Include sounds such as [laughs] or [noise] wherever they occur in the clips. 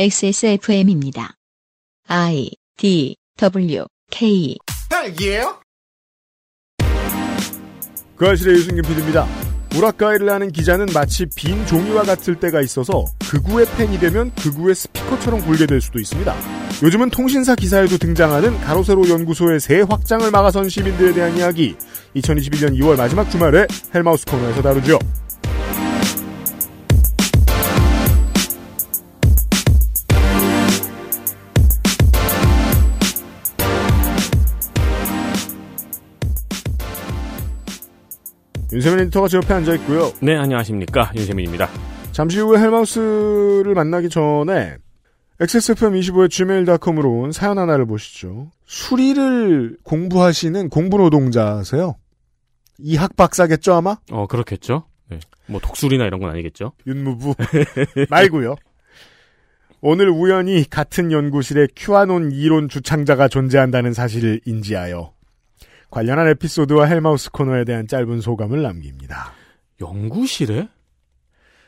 XSFM입니다. I D W K 딸기예요? 그 아실의 유승균 PD입니다. 우라카이를 하는 기자는 마치 빈 종이와 같을 때가 있어서 극우의 팬이 되면 극우의 스피커처럼 굴게 될 수도 있습니다. 요즘은 통신사 기사에도 등장하는 가로세로 연구소의 새 확장을 막아선 시민들에 대한 이야기 2021년 2월 마지막 주말에 헬마우스 코너에서 다루죠. 윤세민 에디터가 제 옆에 앉아 있고요. 네, 안녕하십니까. 윤세민입니다. 잠시 후에 헬마우스를 만나기 전에 XSFM25의 gmail.com으로 온 사연 하나를 보시죠. 수리를 공부하시는 공부 노동자세요. 이학 박사겠죠 아마? 어, 그렇겠죠? 네. 뭐, 독수리나 이런 건 아니겠죠? 윤무부 [laughs] 말고요. 오늘 우연히 같은 연구실에 큐아논 이론 주창자가 존재한다는 사실을 인지하여 관련한 에피소드와 헬마우스 코너에 대한 짧은 소감을 남깁니다. 연구실에?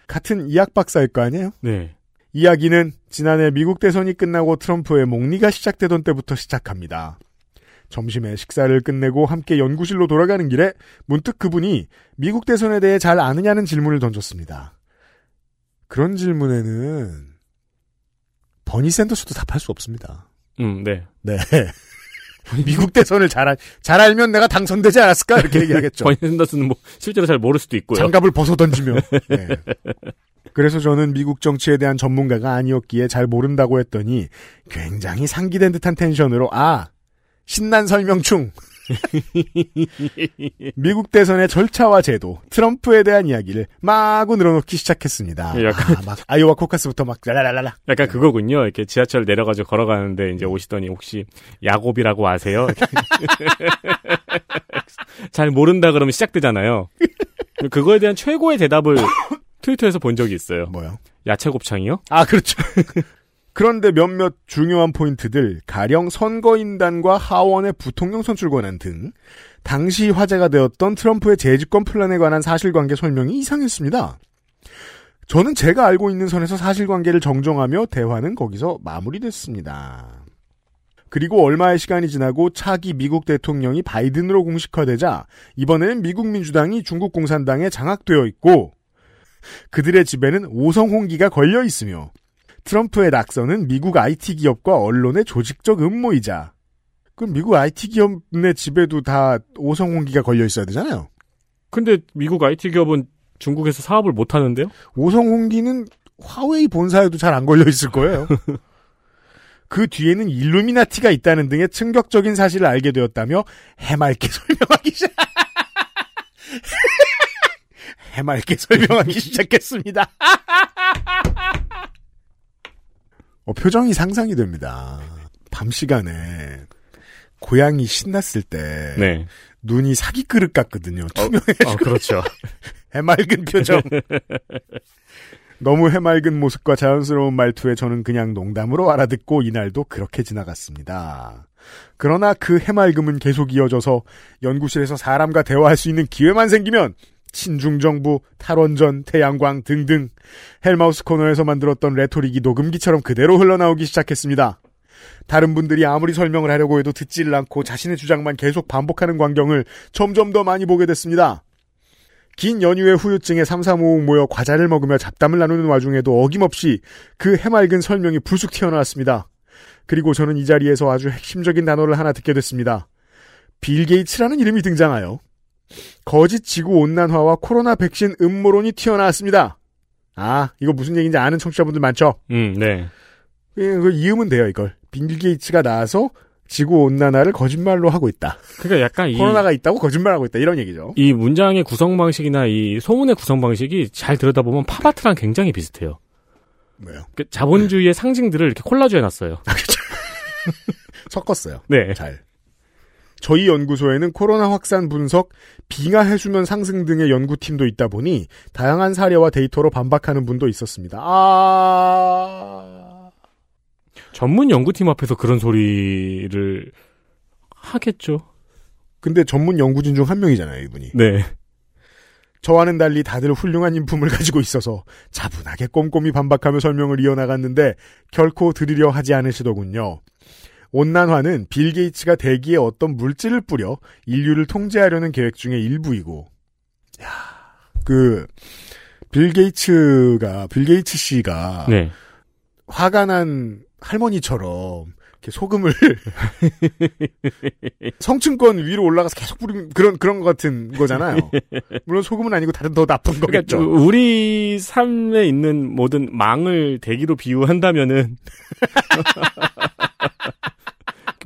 같은 이학 박사일 거 아니에요? 네. 이야기는 지난해 미국 대선이 끝나고 트럼프의 목리가 시작되던 때부터 시작합니다. 점심에 식사를 끝내고 함께 연구실로 돌아가는 길에 문득 그분이 미국 대선에 대해 잘 아느냐는 질문을 던졌습니다. 그런 질문에는 버니 샌더스도 답할 수 없습니다. 음, 네. 네. [laughs] 미국 대선을 잘, 알, 잘 알면 내가 당선되지 않았을까? 이렇게 얘기하겠죠. 버니 샌더스는 뭐, 실제로 잘 모를 수도 있고요. 장갑을 벗어 던지며. [laughs] 네. 그래서 저는 미국 정치에 대한 전문가가 아니었기에 잘 모른다고 했더니 굉장히 상기된 듯한 텐션으로 아 신난 설명충 [laughs] 미국 대선의 절차와 제도 트럼프에 대한 이야기를 마구 늘어놓기 시작했습니다. 예, 약간- 아, 막 아이오와 코카스부터 막 라라라라 약간 그거군요. 이렇게 지하철 내려가지고 걸어가는데 이제 오시더니 혹시 야곱이라고 아세요? [laughs] 잘 모른다 그러면 시작되잖아요. 그거에 대한 최고의 대답을 [laughs] 트위터에서 본 적이 있어요. 뭐요? 야채 곱창이요? 아 그렇죠. 그런데 몇몇 중요한 포인트들, 가령 선거인단과 하원의 부통령 선출 권한 등 당시 화제가 되었던 트럼프의 재집권 플랜에 관한 사실관계 설명이 이상했습니다. 저는 제가 알고 있는 선에서 사실관계를 정정하며 대화는 거기서 마무리됐습니다. 그리고 얼마의 시간이 지나고 차기 미국 대통령이 바이든으로 공식화되자 이번에는 미국 민주당이 중국 공산당에 장악되어 있고 그들의 집에는 오성홍기가 걸려 있으며 트럼프의 낙선은 미국 IT 기업과 언론의 조직적 음모이자 그럼 미국 IT 기업의 집에도 다 오성홍기가 걸려 있어야 되잖아요. 근데 미국 IT 기업은 중국에서 사업을 못 하는데요? 오성홍기는 화웨이 본사에도 잘 안 걸려 있을 거예요. [laughs] 그 뒤에는 일루미나티가 있다는 등의 충격적인 사실을 알게 되었다며 해맑게 [laughs] 설명하기 시작. [laughs] 해맑게 설명하기 시작했습니다. 어, 표정이 상상이 됩니다. 밤 시간에 고양이 신났을 때 네. 눈이 사기 그릇 같거든요. 투명해 어, 그렇죠. [laughs] 해맑은 표정. [laughs] 너무 해맑은 모습과 자연스러운 말투에 저는 그냥 농담으로 알아듣고 이날도 그렇게 지나갔습니다. 그러나 그 해맑음은 계속 이어져서 연구실에서 사람과 대화할 수 있는 기회만 생기면 친중정부, 탈원전, 태양광 등등 헬마우스 코너에서 만들었던 레토릭이 녹음기처럼 그대로 흘러나오기 시작했습니다. 다른 분들이 아무리 설명을 하려고 해도 듣지를 않고 자신의 주장만 계속 반복하는 광경을 점점 더 많이 보게 됐습니다. 긴 연휴의 후유증에 삼삼오오 모여 과자를 먹으며 잡담을 나누는 와중에도 어김없이 그 해맑은 설명이 불쑥 튀어나왔습니다. 그리고 저는 이 자리에서 아주 핵심적인 단어를 하나 듣게 됐습니다. 빌 게이츠라는 이름이 등장하여 거짓 지구 온난화와 코로나 백신 음모론이 튀어나왔습니다. 아, 이거 무슨 얘기인지 아는 청취자분들 많죠? 음, 네. 예, 그 이으면 돼요, 이걸. 빌 게이츠가 나와서 지구 온난화를 거짓말로 하고 있다. 그러니까 약간 이, 코로나가 있다고 거짓말하고 있다. 이런 얘기죠. 이 문장의 구성 방식이나 이 소문의 구성 방식이 잘 들여다보면 팝아트랑 굉장히 비슷해요. 뭐요? 그 자본주의의 상징들을 이렇게 콜라주 해 놨어요. [laughs] 섞었어요. 네. 잘. 저희 연구소에는 코로나 확산 분석, 빙하 해수면 상승 등의 연구팀도 있다 보니 다양한 사례와 데이터로 반박하는 분도 있었습니다. 아, 전문 연구팀 앞에서 그런 소리를 하겠죠. 근데 전문 연구진 중 한 명이잖아요, 이분이. 네. 저와는 달리 다들 훌륭한 인품을 가지고 있어서 차분하게 꼼꼼히 반박하며 설명을 이어나갔는데 결코 들으려 하지 않으시더군요. 온난화는 빌 게이츠가 대기에 어떤 물질을 뿌려 인류를 통제하려는 계획 중의 일부이고, 야, 그, 빌 게이츠가, 빌 게이츠 씨가 네. 화가 난 할머니처럼 이렇게 소금을 [laughs] 성층권 위로 올라가서 계속 뿌리는 그런 그런 것 같은 거잖아요. 물론 소금은 아니고 다른 더 나쁜 그러니까 거겠죠. 우리 삶에 있는 모든 망을 대기로 비유한다면은 [laughs]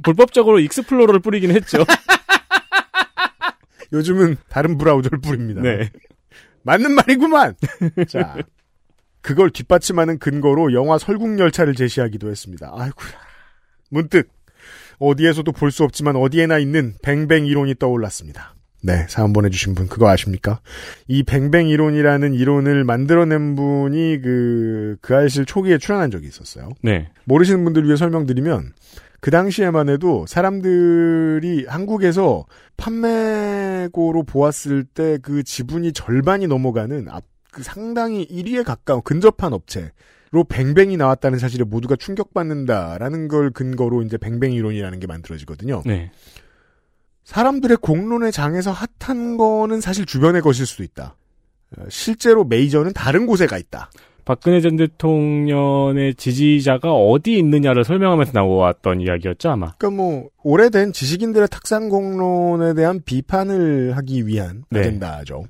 불법적으로 익스플로러를 뿌리긴 했죠. [laughs] 요즘은 다른 브라우저를 뿌립니다. 네. 맞는 말이구만. 자, 그걸 뒷받침하는 근거로 영화 설국열차를 제시하기도 했습니다. 아이고야. 문득 어디에서도 볼 수 없지만 어디에나 있는 뱅뱅 이론이 떠올랐습니다. 네, 사연 보내주신 분 그거 아십니까? 이 뱅뱅 이론이라는 이론을 만들어낸 분이 그, 그 알실 초기에 출연한 적이 있었어요. 네. 모르시는 분들 위해 설명드리면 그 당시에만 해도 사람들이 한국에서 판매고로 보았을 때 그 지분이 절반이 넘어가는 앞, 그 상당히 1위에 가까운 근접한 업체로 뱅뱅이 나왔다는 사실에 모두가 충격받는다라는 걸 근거로 이제 뱅뱅 이론이라는 게 만들어지거든요. 네. 사람들의 공론의 장에서 핫한 거는 사실 주변의 것일 수도 있다. 어, 실제로 메이저는 다른 곳에 가 있다. 박근혜 전 대통령의 지지자가 어디 있느냐를 설명하면서 나왔던 이야기였죠, 아마. 그러니까 뭐 오래된 지식인들의 탁상 공론에 대한 비판을 하기 위한 네. 아젠다죠.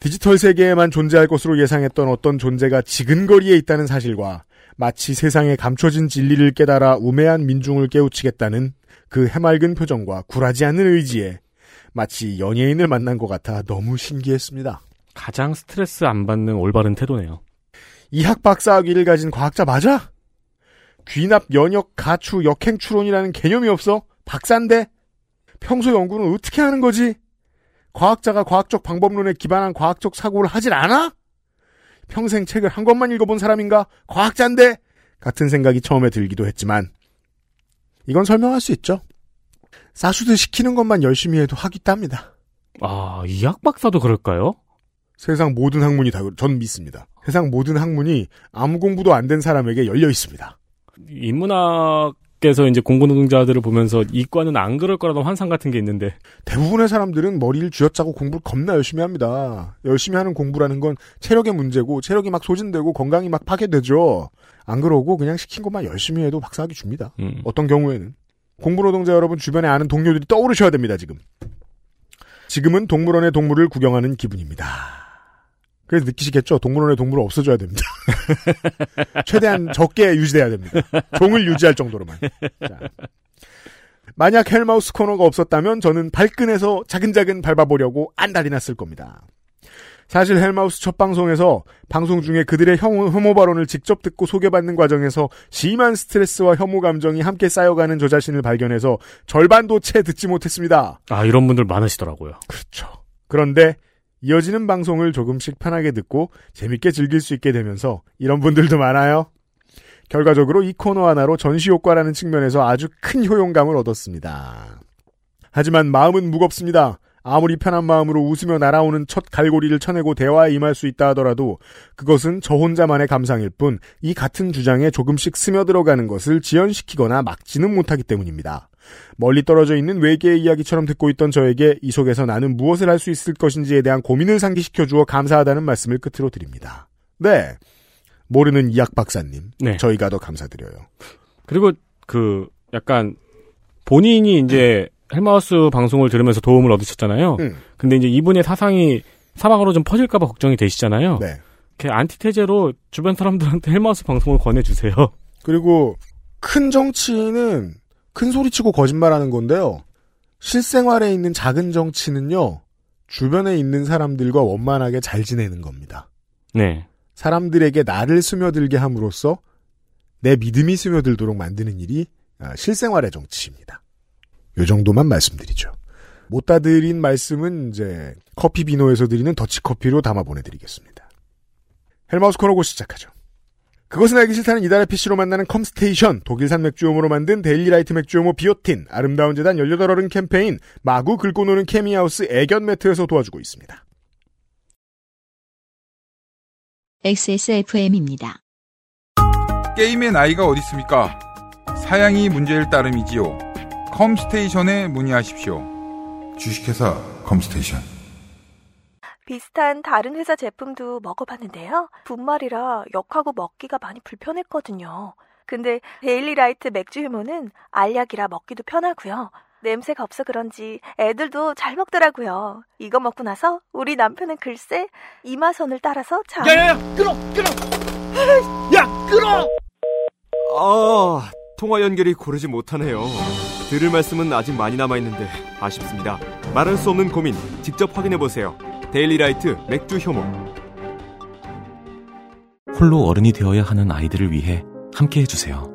디지털 세계에만 존재할 것으로 예상했던 어떤 존재가 지근거리에 있다는 사실과 마치 세상에 감춰진 진리를 깨달아 우매한 민중을 깨우치겠다는 그 해맑은 표정과 굴하지 않는 의지에 마치 연예인을 만난 것 같아 너무 신기했습니다. 가장 스트레스 안 받는 올바른 태도네요. 이학 박사 학위를 가진 과학자 맞아? 귀납, 연역, 가추, 역행 추론이라는 개념이 없어? 박사인데? 평소 연구는 어떻게 하는 거지? 과학자가 과학적 방법론에 기반한 과학적 사고를 하질 않아? 평생 책을 한 권만 읽어본 사람인가? 과학자인데? 같은 생각이 처음에 들기도 했지만, 이건 설명할 수 있죠. 사수들 시키는 것만 열심히 해도 학위 땁니다. 아, 이학 박사도 그럴까요? 세상 모든 학문이 다, 전 믿습니다. 세상 모든 학문이 아무 공부도 안 된 사람에게 열려 있습니다. 인문학에서 이제 공부노동자들을 보면서 이과는 안 그럴 거라는 환상 같은 게 있는데 대부분의 사람들은 머리를 쥐어짜고 공부를 겁나 열심히 합니다. 열심히 하는 공부라는 건 체력의 문제고 체력이 막 소진되고 건강이 막 파괴되죠. 안 그러고 그냥 시킨 것만 열심히 해도 박사학위 줍니다. 음. 어떤 경우에는 공부노동자 여러분 주변에 아는 동료들이 떠오르셔야 됩니다. 지금. 지금은 동물원의 동물을 구경하는 기분입니다. 그래서 느끼시겠죠? 동물원의 동물은 없어져야 됩니다. [laughs] 최대한 적게 유지돼야 됩니다. 종을 유지할 정도로만. 자. 만약 헬마우스 코너가 없었다면 저는 발끈해서 자근자근 밟아보려고 안달이 났을 겁니다. 사실 헬마우스 첫 방송에서 방송 중에 그들의 혐오, 혐오 발언을 직접 듣고 소개받는 과정에서 심한 스트레스와 혐오 감정이 함께 쌓여가는 저 자신을 발견해서 절반도 채 듣지 못했습니다. 아 이런 분들 많으시더라고요. 그렇죠. 그런데 이어지는 방송을 조금씩 편하게 듣고 재밌게 즐길 수 있게 되면서 이런 분들도 많아요. 결과적으로 이 코너 하나로 전시 효과라는 측면에서 아주 큰 효용감을 얻었습니다. 하지만 마음은 무겁습니다. 아무리 편한 마음으로 웃으며 날아오는 첫 갈고리를 쳐내고 대화에 임할 수 있다 하더라도 그것은 저 혼자만의 감상일 뿐 이 같은 주장에 조금씩 스며들어가는 것을 지연시키거나 막지는 못하기 때문입니다. 멀리 떨어져 있는 외계의 이야기처럼 듣고 있던 저에게 이 속에서 나는 무엇을 할 수 있을 것인지에 대한 고민을 상기시켜 주어 감사하다는 말씀을 끝으로 드립니다. 네. 모르는 이학 박사님. 네. 저희가 더 감사드려요. 그리고 그 약간 본인이 이제 헬마우스 방송을 들으면서 도움을 얻으셨잖아요. 음. 근데 이제 이분의 사상이 사방으로 좀 퍼질까봐 걱정이 되시잖아요. 네. 이렇게 안티테제로 주변 사람들한테 헬마우스 방송을 권해주세요. 그리고 큰 정치는 큰 소리치고 거짓말하는 건데요. 실생활에 있는 작은 정치는요. 주변에 있는 사람들과 원만하게 잘 지내는 겁니다. 네. 사람들에게 나를 스며들게 함으로써 내 믿음이 스며들도록 만드는 일이 아, 실생활의 정치입니다. 요 정도만 말씀드리죠. 못 다 드린 말씀은 이제 커피 비노에서 드리는 더치 커피로 담아 보내드리겠습니다. 헬마우스 코너고 시작하죠. 그것은 알기 싫다는 이달의 PC로 만나는 컴스테이션, 독일산 맥주효모로 만든 데일리라이트 맥주효모 비오틴, 아름다운 재단 18어른 캠페인, 마구 긁고 노는 케미하우스 애견 매트에서 도와주고 있습니다. XSFM입니다. 게임에 나이가 어디 있습니까? 사양이 문제일 따름이지요. 컴스테이션에 문의하십시오. 주식회사 컴스테이션. 비슷한 다른 회사 제품도 먹어봤는데요. 분말이라 역하고 먹기가 많이 불편했거든요. 근데 데일리라이트 맥주 효모는 알약이라 먹기도 편하고요. 냄새가 없어 그런지 애들도 잘 먹더라고요. 이거 먹고 나서 우리 남편은 글쎄 이마선을 따라서 참 야야야 끊어 끊어 야 끊어 아 통화 연결이 고르지 못하네요 들을 말씀은 아직 많이 남아 있는데 아쉽습니다 말할 수 없는 고민 직접 확인해 보세요 데일리라이트 맥주 효모 홀로 어른이 되어야 하는 아이들을 위해 함께 해주세요.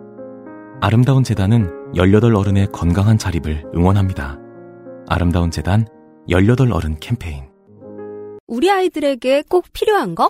아름다운 재단은 18 어른의 건강한 자립을 응원합니다. 아름다운 재단 18 어른 캠페인. 우리 아이들에게 꼭 필요한 거?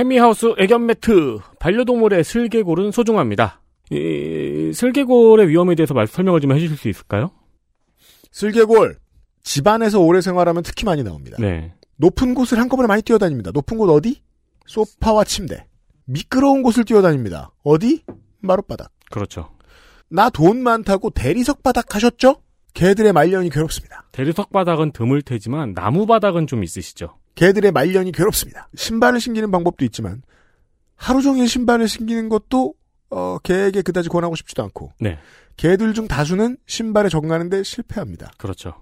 케미하우스 애견 매트 반려동물의 슬개골은 소중합니다. 이 슬개골의 위험에 대해서 말 설명을 좀 해주실 수 있을까요? 슬개골 집안에서 오래 생활하면 특히 많이 나옵니다. 네. 높은 곳을 한꺼번에 많이 뛰어다닙니다. 높은 곳 어디? 소파와 침대. 미끄러운 곳을 뛰어다닙니다. 어디? 마룻바닥. 그렇죠. 나 돈 많다고 대리석 바닥 하셨죠? 개들의 말년이 괴롭습니다. 대리석 바닥은 드물 테지만 나무 바닥은 좀 있으시죠. 개들의 말년이 괴롭습니다. 신발을 신기는 방법도 있지만 하루 종일 신발을 신기는 것도 어, 개에게 그다지 권하고 싶지도 않고 네. 개들 중 다수는 신발에 적응하는데 실패합니다. 그렇죠.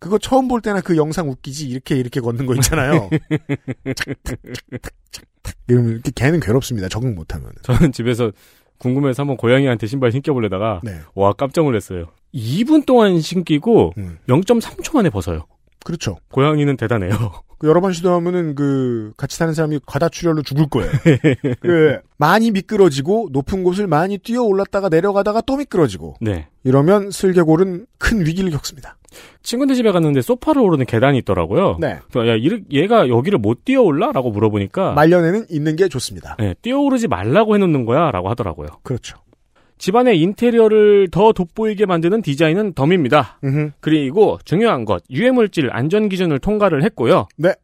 그거 처음 볼 때나 그 영상 웃기지 이렇게 이렇게 걷는 거 있잖아요. [laughs] 착탁착탁 이러면 이렇게 개는 괴롭습니다. 적응 못하면. 저는 집에서 궁금해서 한번 고양이한테 신발 신겨보려다가 네. 와 깜짝 놀랐어요. 2분 동안 신기고 음. 0.3초 만에 벗어요. 그렇죠. 고양이는 대단해요. 그 여러 번 시도하면은 그 같이 사는 사람이 과다출혈로 죽을 거예요. [laughs] 그 많이 미끄러지고 높은 곳을 많이 뛰어 올랐다가 내려가다가 또 미끄러지고 네. 이러면 슬개골은 큰 위기를 겪습니다. 친구네 집에 갔는데 소파를 오르는 계단이 있더라고요. 네. 야, 얘가 여기를 못 뛰어올라? 라고 물어보니까 말년에는 있는 게 좋습니다. 네, 뛰어오르지 말라고 해놓는 거야 라고 하더라고요. 그렇죠. 집안의 인테리어를 더 돋보이게 만드는 디자인은 덤입니다. 음흠. 그리고 중요한 것, 유해물질 안전 기준을 통과를 했고요. 네.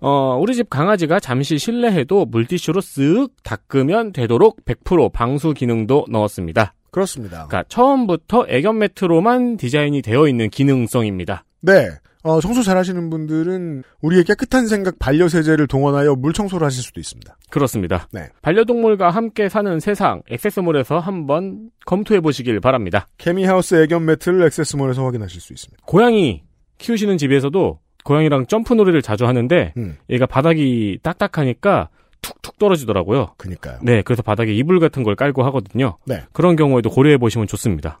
어, 우리 집 강아지가 잠시 실내해도 물티슈로 쓱 닦으면 되도록 100% 방수 기능도 넣었습니다. 그렇습니다. 그러니까 처음부터 애견 매트로만 디자인이 되어 있는 기능성입니다. 네. 어, 청소 잘하시는 분들은 우리의 깨끗한 생각 반려세제를 동원하여 물 청소를 하실 수도 있습니다. 그렇습니다. 네. 반려동물과 함께 사는 세상 액세스몰에서 한번 검토해 보시길 바랍니다. 케미하우스 애견 매트를 액세스몰에서 확인하실 수 있습니다. 고양이 키우시는 집에서도 고양이랑 점프 놀이를 자주 하는데 음, 얘가 바닥이 딱딱하니까 툭툭 떨어지더라고요. 그니까요. 네, 그래서 바닥에 이불 같은 걸 깔고 하거든요. 네. 그런 경우에도 고려해 보시면 좋습니다.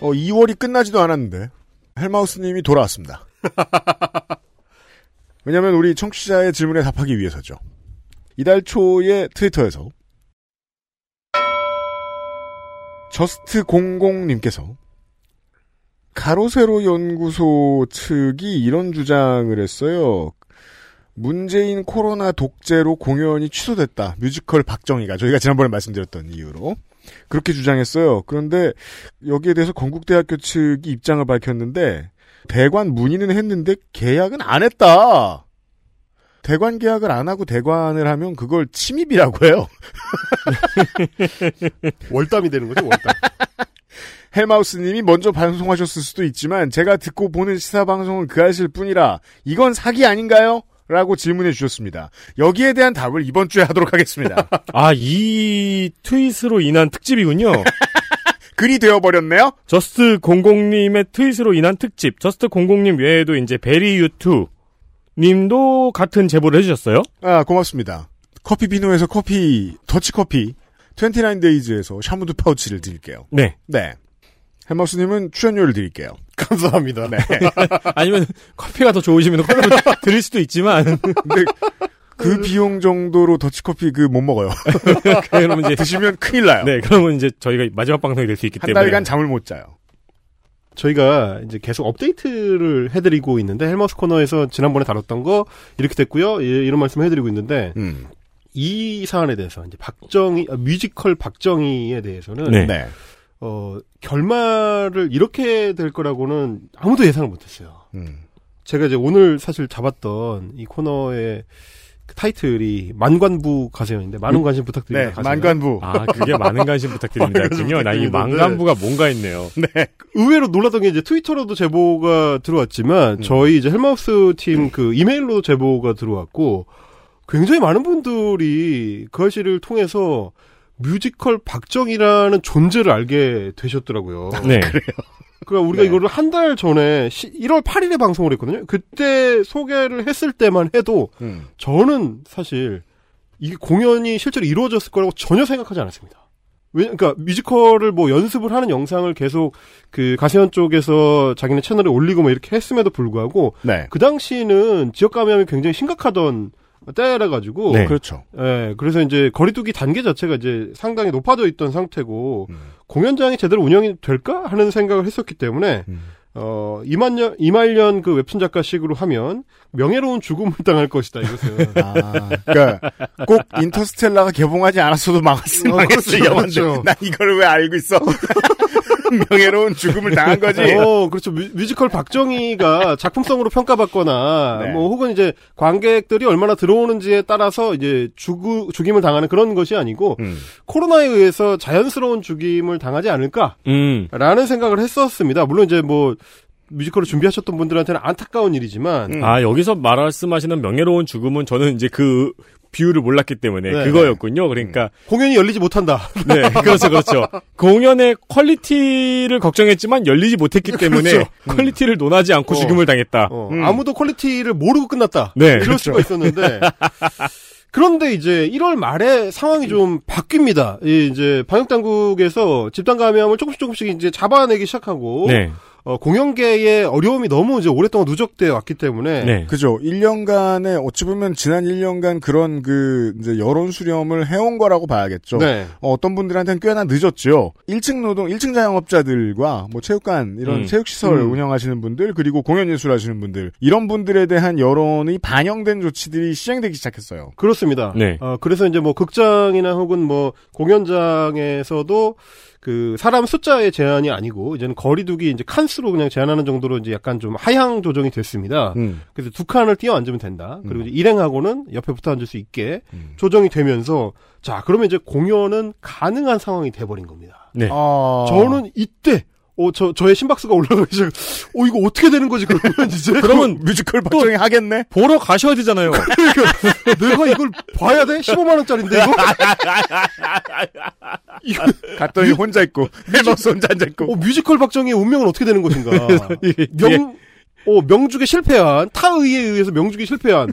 어, 2월이 끝나지도 않았는데 헬마우스님이 돌아왔습니다. [laughs] 왜냐하면 우리 청취자의 질문에 답하기 위해서죠. 이달 초에 트위터에서 저스트 00님께서 가로세로 연구소 측이 이런 주장을 했어요. 문재인 코로나 독재로 공연이 취소됐다. 뮤지컬 박정희가 저희가 지난번에 말씀드렸던 이유로 그렇게 주장했어요. 그런데 여기에 대해서 건국대학교 측이 입장을 밝혔는데 대관 문의는 했는데 계약은 안 했다. 대관 계약을 안 하고 대관을 하면 그걸 침입이라고 해요. [laughs] 월담이 되는 거죠 월담 [laughs] 헬마우스님이 먼저 방송하셨을 수도 있지만 제가 듣고 보는 시사 방송은 그알싫 뿐이라 이건 사기 아닌가요? 라고 질문해 주셨습니다. 여기에 대한 답을 이번 주에 하도록 하겠습니다. [laughs] 아, 이 트윗으로 인한 특집이군요. [laughs] 그리 되어버렸네요? 저스트 공공님의 트윗으로 인한 특집. 저스트 공공님 외에도 이제 베리 유투 님도 같은 제보를 해주셨어요. 아, 고맙습니다. 커피 비노에서 커피, 더치커피, 29데이즈에서 샤무드 파우치를 드릴게요. 네. 네. 헬마우스님은 출연료를 드릴게요. [laughs] 감사합니다. 네. [laughs] 아니면 커피가 더 좋으시면 커피를 [laughs] 드릴 수도 있지만. 근데 그 비용 정도로 더치커피 그 못 먹어요. 그러면 이제 드시면 큰일 나요. 네, 그러면 이제 저희가 마지막 방송이 될 수 있기 한 때문에 달간 잠을 못 자요. 저희가 이제 계속 업데이트를 해드리고 있는데 헬마우스 코너에서 지난번에 다뤘던 거 이렇게 됐고요. 예, 이런 말씀 해드리고 있는데 음. 이 사안에 대해서 이제 박정희 아, 뮤지컬 박정희에 대해서는 네. 네. 어, 결말을 이렇게 될 거라고는 아무도 예상을 못했어요. 음. 제가 이제 오늘 사실 잡았던 이 코너의 그 타이틀이 만관부 가세연인데 많은 관심 부탁드립니다. 네, 가세연. 만관부. 아, 그게 많은 관심 부탁드립니다. 군요. 많이 부탁드리는데. 만관부가 뭔가 있네요. 네. 의외로 놀랐던 게 이제 트위터로도 제보가 들어왔지만 음. 저희 이제 헬마우스 팀그 이메일로 제보가 들어왔고 굉장히 많은 분들이 그 아시를 통해서 뮤지컬 박정희라는 존재를 알게 되셨더라고요. [laughs] 네. 그러니까 우리가 네. 이거를 한 달 전에 시- 1월 8일에 방송을 했거든요. 그때 소개를 했을 때만 해도 음. 저는 사실 이게 공연이 실제로 이루어졌을 거라고 전혀 생각하지 않았습니다. 왜, 그러니까 뮤지컬을 뭐 연습을 하는 영상을 계속 그 가세현 쪽에서 자기네 채널에 올리고 뭐 이렇게 했음에도 불구하고 네. 그 당시는 지역 감염이 굉장히 심각하던 때라 가지고 네. 그렇죠. 예, 그래서 이제 거리두기 단계 자체가 이제 상당히 높아져 있던 상태고 음. 공연장이 제대로 운영이 될까 하는 생각을 했었기 때문에 음. 어 이만년 이말년 그 웹툰 작가식으로 하면 명예로운 죽음을 당할 것이다 이것은. [laughs] 아, 그러니까 꼭 인터스텔라가 개봉하지 않았어도 망했으면 어, 그렇죠, 그렇죠. 난 이걸 왜 알고 있어? [laughs] 명예로운 죽음을 당한 거지. 어, 그렇죠. 뮤, 뮤지컬 박정희가 작품성으로 평가받거나, 네. 뭐, 혹은 이제 관객들이 얼마나 들어오는지에 따라서 이제 죽, 죽임을 당하는 그런 것이 아니고, 음. 코로나에 의해서 자연스러운 죽임을 당하지 않을까? 음. 라는 생각을 했었습니다. 물론 이제 뭐, 뮤지컬을 준비하셨던 분들한테는 안타까운 일이지만, 음. 아, 여기서 말씀하시는 명예로운 죽음은 저는 이제 그 비유를 몰랐기 때문에 네. 그거였군요. 그러니까 공연이 열리지 못한다. [laughs] 네, 그렇죠, 그렇죠. 공연의 quality를 걱정했지만 열리지 못했기 때문에 그렇죠. quality를 논하지 않고 어. 죽음을 당했다. 어, 음. 아무도 quality를 모르고 끝났다. 네, 이럴 수가 있었는데. [laughs] 그런데 이제 1월 말에 상황이 좀 바뀝니다. 이 이제 방역 당국에서 집단 감염을 조금씩 조금씩 이제 잡아내기 시작하고 네, 어, 공연계의 어려움이 너무 이제 오랫동안 누적되어 왔기 때문에 네. 그죠. 1년간에 어찌 보면 지난 1년간 그런 그 이제 여론 수렴을 해온 거라고 봐야겠죠. 네. 어, 떤 분들한테는 꽤나 늦었죠. 1층 노동, 1층 자영업자들과 뭐 체육관 이런 음. 체육시설 음. 운영하시는 분들 그리고 공연예술 하시는 분들 이런 분들에 대한 여론이 반영된 조치들이 시행되기 시작했어요. 그렇습니다. 네. 어, 그래서 이제 뭐 극장이나 혹은 뭐 공연장에서도 그 사람 숫자의 제한이 아니고 이제는 거리두기 이제 칸수로 그냥 제한하는 정도로 이제 약간 좀 하향 조정이 됐습니다. 음. 그래서 두 칸을 띄어 앉으면 된다. 그리고 이제 일행하고는 옆에 붙어 앉을 수 있게 음. 조정이 되면서 자 그러면 이제 공연은 가능한 상황이 돼버린 겁니다. 네. 아. 저는 이때 어 저 저의 심박수가 올라가기 시작. 어 이거 어떻게 되는 거지 그러면 [laughs] 이제 그러면 뮤지컬 박정희 하겠네? 보러 가셔야 되잖아요. [laughs] 내가 이걸 봐야 돼? 15만 원짜리인데 이거? 이거 갔더니 혼자 있고 헬마우스 혼자 앉아 있고 어, 뮤지컬 박정희의 운명은 어떻게 되는 것인가? [laughs] 예. 명, 어, 명죽에 실패한, 타의에 의해서 명죽에 실패한.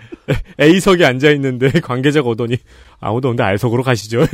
A석에 앉아 있는데 관계자가 오더니 아무도 없는데 R석으로 가시죠.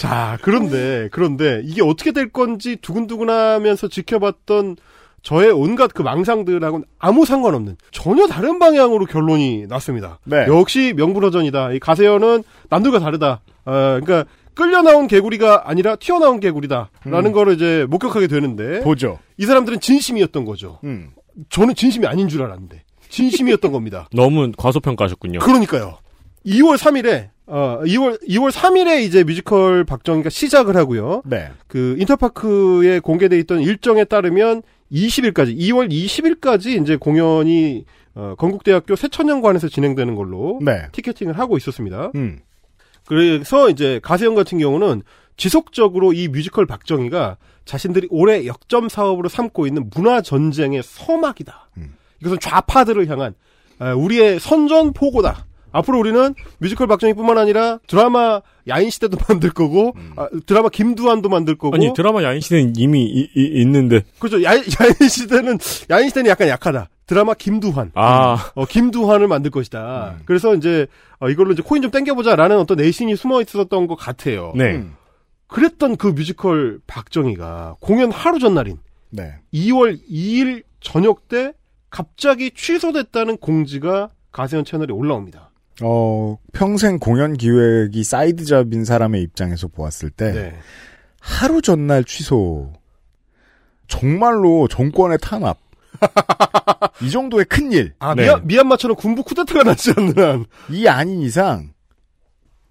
자, 그런데, 그런데, 이게 어떻게 될 건지 두근두근 하면서 지켜봤던 저의 온갖 그 망상들하고는 아무 상관없는 전혀 다른 방향으로 결론이 났습니다. 네. 역시 명불허전이다. 이 가세현은 남들과 다르다. 어, 그러니까 끌려 나온 개구리가 아니라 튀어나온 개구리다라는 음. 거를 이제 목격하게 되는데 보죠. 이 사람들은 진심이었던 거죠. 음. 저는 진심이 아닌 줄 알았는데 진심이었던 겁니다. [laughs] 너무 과소평가하셨군요. 그러니까요. 2월 3일에 어 2월 2월 3일에 이제 뮤지컬 박정희가 시작을 하고요. 네. 그 인터파크에 공개돼 있던 일정에 따르면 20일까지 2월 20일까지 이제 공연이 어, 건국대학교 새천년관에서 진행되는 걸로 네. ticketing을 하고 있었습니다. 음. 그래서 이제 가세연 같은 경우는 지속적으로 이 뮤지컬 박정희가 자신들이 올해 역점 사업으로 삼고 있는 문화 전쟁의 서막이다. 음. 이것은 좌파들을 향한 아, 우리의 선전포고다. 앞으로 우리는 뮤지컬 박정희뿐만 아니라 드라마 야인시대도 [laughs] 만들 거고 아, 드라마 김두한도 만들 거고 아니 드라마 야인시대는 이미 이- 이- 있는데 그렇죠. 야, [laughs] 야인시대는 야인시대는 약간 약하다. 드라마 김두한. 아 어, 김두한을 만들 것이다. 그래서 이제 어, 이걸로 이제 코인 좀 땡겨보자라는 어떤 내심이 숨어 있었던 것 같아요. 네. 음. 그랬던 그 뮤지컬 박정희가 공연 하루 전날인 네. 2월 2일 저녁 때 갑자기 취소됐다는 공지가 가세연 채널에 올라옵니다. 어, 평생 공연 기획이 side job인 사람의 입장에서 보았을 때 네. 하루 전날 취소 정말로 정권의 탄압 [laughs] 이 정도의 큰일 아, 네. 미얀, 미얀마처럼 군부 쿠데타가 나지 않는 한. 이 아닌 이상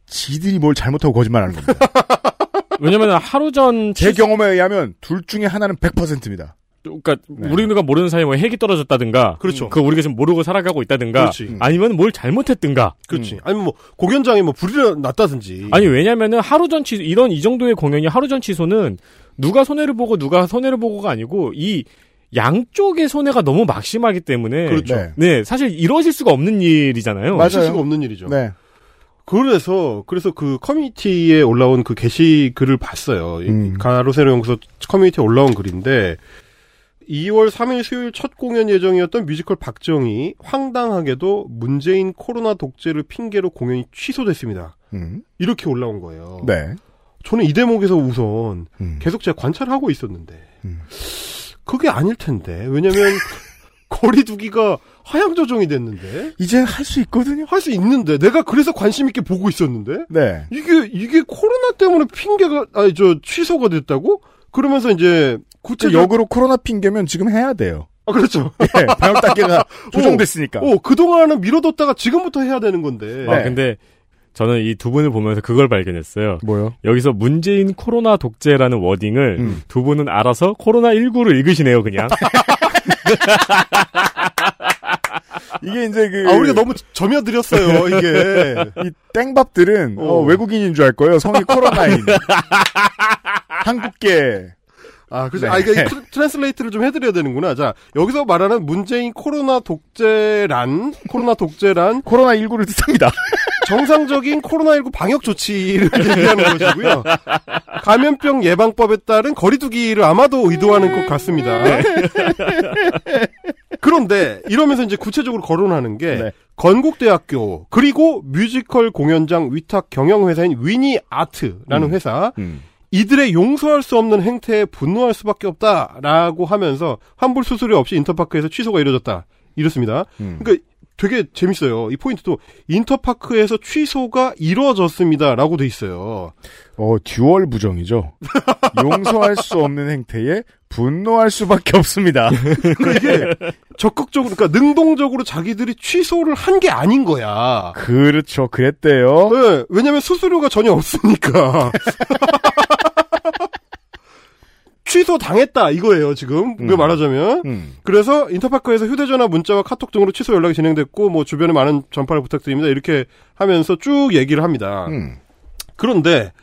지들이 뭘 잘못하고 거짓말하는 겁니다. 왜냐면 하루 전제 취소- 경험에 의하면 둘 중에 하나는 100%입니다. 그러니까 네. 우리가 모르는 사이에 뭐 핵이 떨어졌다든가 그렇죠. 그 우리가 지금 모르고 살아가고 있다든가 그렇지. 아니면 뭘 잘못했든가 그렇지. 아니면 뭐 공연장에 뭐 불이 났다든지. 아니 왜냐면은 하루 전 취소 이런 이 정도의 공연이 하루 전 취소는 누가 손해를 보고 누가 손해를 보고가 아니고 이 양쪽의 손해가 너무 막심하기 때문에 그렇죠. 네. 네, 사실 이루어질 수가 없는 일이잖아요. 맞아요. 수가 없는 일이죠. 네. 그래서 그래서 그 커뮤니티에 올라온 그 게시 글을 봤어요. 이 음. 가로세로 연구소 커뮤니티에 올라온 글인데 2월 3일 수요일 첫 공연 예정이었던 뮤지컬 박정희 황당하게도 문재인 코로나 독재를 핑계로 공연이 취소됐습니다. 음. 이렇게 올라온 거예요. 네. 저는 이 대목에서 우선 음. 계속 제가 관찰하고 있었는데 음. 그게 아닐 텐데 왜냐면 [laughs] 거리 두기가 하향 조정이 됐는데 이제 할 수 있거든요. 할 수 있는데 내가 그래서 관심 있게 보고 있었는데 네. 이게 이게 코로나 때문에 핑계가 아니 저 취소가 됐다고? 그러면서 이제 구체적 역으로 코로나 핑계면 지금 해야 돼요. 아 그렇죠. [laughs] 예, 방역 단계가 [laughs] 조정됐으니까. 어 그동안은 미뤄뒀다가 지금부터 해야 되는 건데. 아, 네. 근데 저는 이 두 분을 보면서 그걸 발견했어요. 뭐요? 여기서 문재인 코로나 독재라는 wording을 음. 두 분은 알아서 코로나 19로 읽으시네요, 그냥. [laughs] 이게 이제 그 아 우리가 너무 젖어들었어요 이게. 이 땡밥들은 어. 어, 외국인인 줄 알 거예요. 성이 코로나인. 한국계. 아 그죠. 네. 아이 t- translate를 좀 해드려야 되는구나. 자 여기서 말하는 문재인 코로나 독재란 코로나 독재란 [laughs] 코로나 19를 뜻합니다. [laughs] 정상적인 코로나19 방역 조치를 얘기하는 것이고요. 감염병 예방법에 따른 거리두기를 아마도 의도하는 것 같습니다. [laughs] 그런데 이러면서 이제 구체적으로 거론하는 게 네. 건국대학교 그리고 뮤지컬 공연장 위탁 경영회사인 위니 아트라는 음. 회사 음. 이들의 용서할 수 없는 행태에 분노할 수밖에 없다라고 하면서 환불 수수료 없이 인터파크에서 취소가 이루어졌다 이렇습니다. 음. 그러니까 되게 재밌어요. 이 포인트도 인터파크에서 취소가 이루어졌습니다라고 돼 있어요. 어, dual 부정이죠. [laughs] 용서할 수 없는 행태에 분노할 수밖에 없습니다. [laughs] 그러니까 이게 적극적으로, 그러니까 능동적으로 자기들이 취소를 한 게 아닌 거야. 그렇죠. 그랬대요. 네, 왜냐면 수수료가 전혀 없으니까. [laughs] 취소 당했다 이거예요 지금 그 음. 말하자면 음. 그래서 인터파크에서 휴대전화 문자와 카톡 등으로 취소 연락이 진행됐고 뭐 주변에 많은 전파를 부탁드립니다 이렇게 하면서 쭉 얘기를 합니다 음. 그런데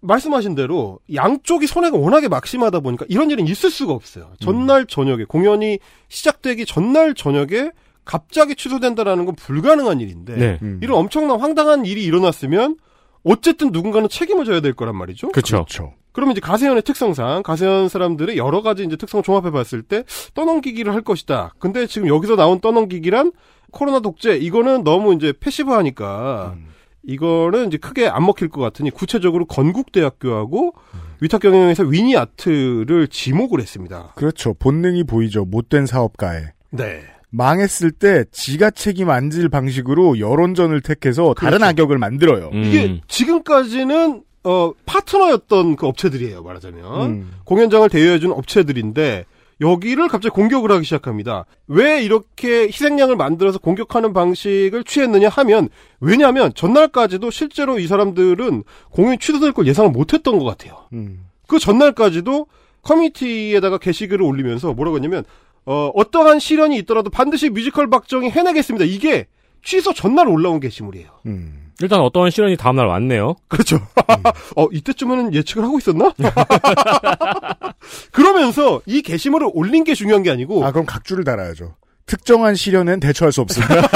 말씀하신 대로 양쪽이 손해가 워낙에 막심하다 보니까 이런 일은 있을 수가 없어요. 전날 저녁에 공연이 시작되기 전날 저녁에 갑자기 취소된다라는 건 불가능한 일인데 네. 음. 이런 엄청난 황당한 일이 일어났으면 어쨌든 누군가는 책임을 져야 될 거란 말이죠. 그렇죠. 그러면 이제 가세현의 특성상 가세현 사람들의 여러 가지 이제 특성을 종합해 봤을 때 떠넘기기를 할 것이다. 근데 지금 여기서 나온 떠넘기기란 코로나 독재 이거는 너무 이제 패시브하니까 음. 이거는 이제 크게 안 먹힐 것 같으니 구체적으로 건국대학교하고 위탁경영에서 위니아트를 지목을 했습니다. 그렇죠. 본능이 보이죠. 못된 사업가에. 네. 망했을 때 지가 책임 안 질 방식으로 여론전을 택해서 다른 그렇죠. 악역을 만들어요. 음. 이게 지금까지는 어 파트너였던 그 업체들이에요 말하자면 음. 공연장을 대여해준 업체들인데 여기를 갑자기 공격을 하기 시작합니다. 왜 이렇게 희생양을 만들어서 공격하는 방식을 취했느냐 하면 왜냐하면 전날까지도 실제로 이 사람들은 공연이 취소될 걸 예상을 못했던 것 같아요. 음. 그 전날까지도 커뮤니티에다가 게시글을 올리면서 뭐라고 했냐면 어, 어떠한 시련이 있더라도 반드시 뮤지컬 박정희 해내겠습니다. 이게 취소 전날 올라온 게시물이에요. 음. 일단 어떠한 시련이 다음날 왔네요. 그렇죠. [laughs] 어, 이때쯤에는 예측을 하고 있었나? [laughs] 그러면서 이 게시물을 올린 게 중요한 게 아니고 아, 그럼 각주를 달아야죠. 특정한 시련엔 대처할 수 없습니다. [laughs]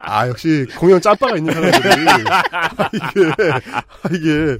아, 역시 공연 짬바가 있는 사람들이. 아, 이게, 아, 이게.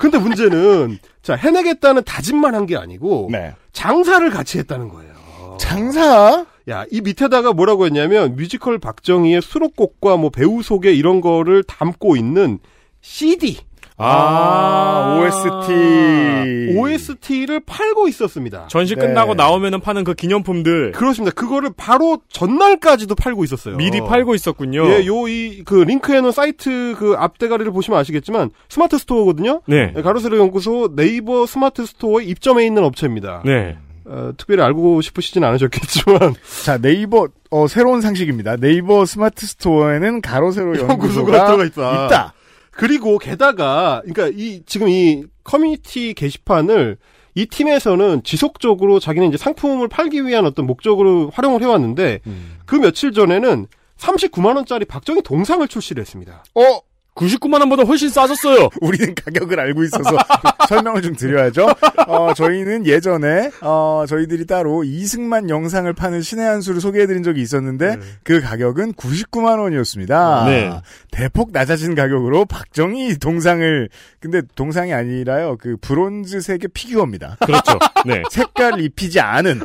근데 문제는, 자, 해내겠다는 다짐만 한 게 아니고, 네. 장사를 같이 했다는 거예요. 장사? 야, 이 밑에다가 뭐라고 했냐면, 뮤지컬 박정희의 수록곡과 뭐 배우 소개 이런 거를 담고 있는 CD. 아, OST. OST를 팔고 있었습니다. 전시 네. 끝나고 나오면은 파는 그 기념품들 그렇습니다. 그거를 바로 전날까지도 팔고 있었어요. 미리 팔고 있었군요. 예, 요, 이, 그, 링크해놓은 사이트 그 앞대가리를 보시면 아시겠지만, smart store거든요? 네. 가로세로 연구소 네이버 smart store에 입점해 있는 업체입니다. 네. 어, 특별히 알고 싶으시진 않으셨겠지만, [laughs] 자, 네이버, 어, 새로운 상식입니다. 네이버 smart store에는 가로 세로 연구소가 들어가 있다. 있다. 그리고 게다가, 그러니까 이, 지금 이 커뮤니티 게시판을 이 팀에서는 지속적으로 자기는 이제 상품을 팔기 위한 어떤 목적으로 활용을 해왔는데, 그 며칠 전에는 39만원짜리 박정희 동상을 출시를 했습니다. 어? 99만 원보다 훨씬 싸졌어요. [laughs] 우리는 가격을 알고 있어서 [laughs] 설명을 좀 드려야죠. 어, 저희는 예전에 어, 저희들이 따로 이승만 영상을 파는 신의 한 수를 소개해드린 적이 있었는데 그 가격은 99만 원이었습니다. 네. 대폭 낮아진 가격으로 박정희 동상을 근데 동상이 아니라요 그 브론즈색의 피규어입니다. 그렇죠. 네. [laughs] 색깔 입히지 않은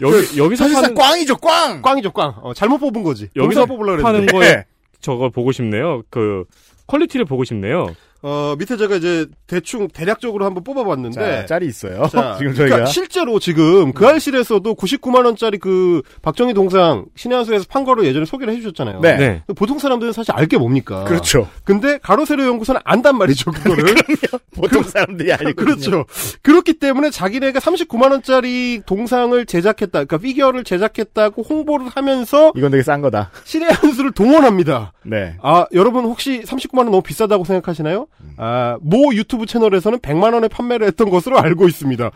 여기 여기서 사실상 파는 꽝이죠 꽝. 꽝이죠, 꽝. 어, 잘못 뽑은 거지. 여기서 뽑으려고 파는 그랬는데. 거에 네. 저거 보고 싶네요. 그 quality를 보고 싶네요. 어, 밑에 제가 이제 대충 대략적으로 한번 뽑아봤는데. 자, 짤이 있어요. 자, [laughs] 지금 저희가 그러니까 실제로 지금 그 알실에서도 99만 원짜리 그 박정희 동상 신의 한수에서 판 거를 예전에 소개를 해주셨잖아요. 네. 네. 보통 사람들은 사실 알 게 뭡니까? 그렇죠. 근데 가로세로 연구소는 안단 말이죠 그거를. [laughs] 보통 사람들이 아니거든요. 그렇죠. 그렇기 때문에 자기네가 39만 원짜리 동상을 제작했다, 그러니까 피규어를 제작했다고 홍보를 하면서 이건 되게 싼 거다. 신의 한수를 동원합니다. 네. 아, 여러분 혹시 39만 원 너무 비싸다고 생각하시나요? 아, 모 유튜브 채널에서는 100만 원에 판매를 했던 것으로 알고 있습니다.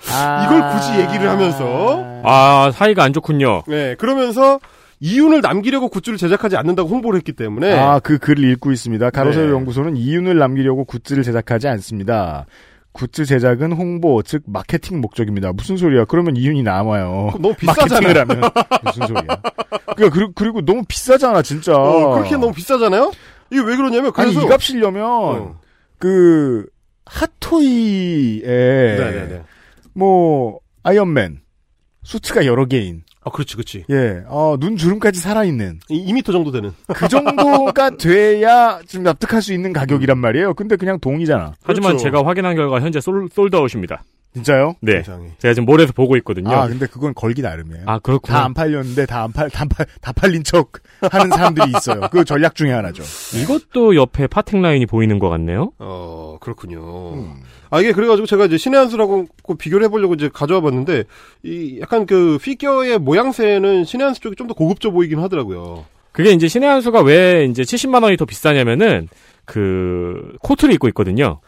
이걸 굳이 얘기를 하면서 아 사이가 안 좋군요. 네, 그러면서 이윤을 남기려고 굿즈를 제작하지 않는다고 홍보를 했기 때문에 아, 그 글을 읽고 있습니다. 가로세로 네. 연구소는 이윤을 남기려고 굿즈를 제작하지 않습니다. 굿즈 제작은 홍보, 즉 마케팅 목적입니다. 무슨 소리야? 그러면 이윤이 남아요. 너무 비싸잖아요. 마케팅을 하면 무슨 소리야? 그러니까 그리고, 그리고 너무 비싸잖아, 진짜. 어, 그렇게 너무 비싸잖아요? 이게 왜 그러냐면 아니 그래서 이 값이려면 어. 그 핫토이에 네네네. 뭐 아이언맨 수트가 여러 개인 아, 그렇지, 그렇지. 예, 어, 눈 주름까지 살아있는 2m 정도 되는. 그 정도가 [laughs] 돼야 좀 납득할 수 있는 가격이란 말이에요. 근데 그냥 동이잖아. 하지만 그렇죠. 제가 확인한 결과 현재 솔, 솔드아웃입니다. 진짜요? 네. 세상에. 제가 지금 몰에서 보고 있거든요. 아, 근데 그건 걸기 나름이에요. 아, 그렇구나. 다안 팔렸는데 다 안 팔, 다, 팔, 다 팔린 척 하는 사람들이 있어요. 그 전략 중에 하나죠. 이것도 옆에 parting line이 보이는 것 같네요. 어, 그렇군요. 음. 아, 이게 그래가지고 제가 이제 신의 한 수라고 비교를 해보려고 이제 가져와 봤는데, 이 약간 그 피규어의 모양새는 신의 한 수 쪽이 좀 더 고급져 보이긴 하더라고요. 그게 이제 신의 한 수가 왜 이제 70만 원이 더 비싸냐면은 그 코트를 입고 있거든요.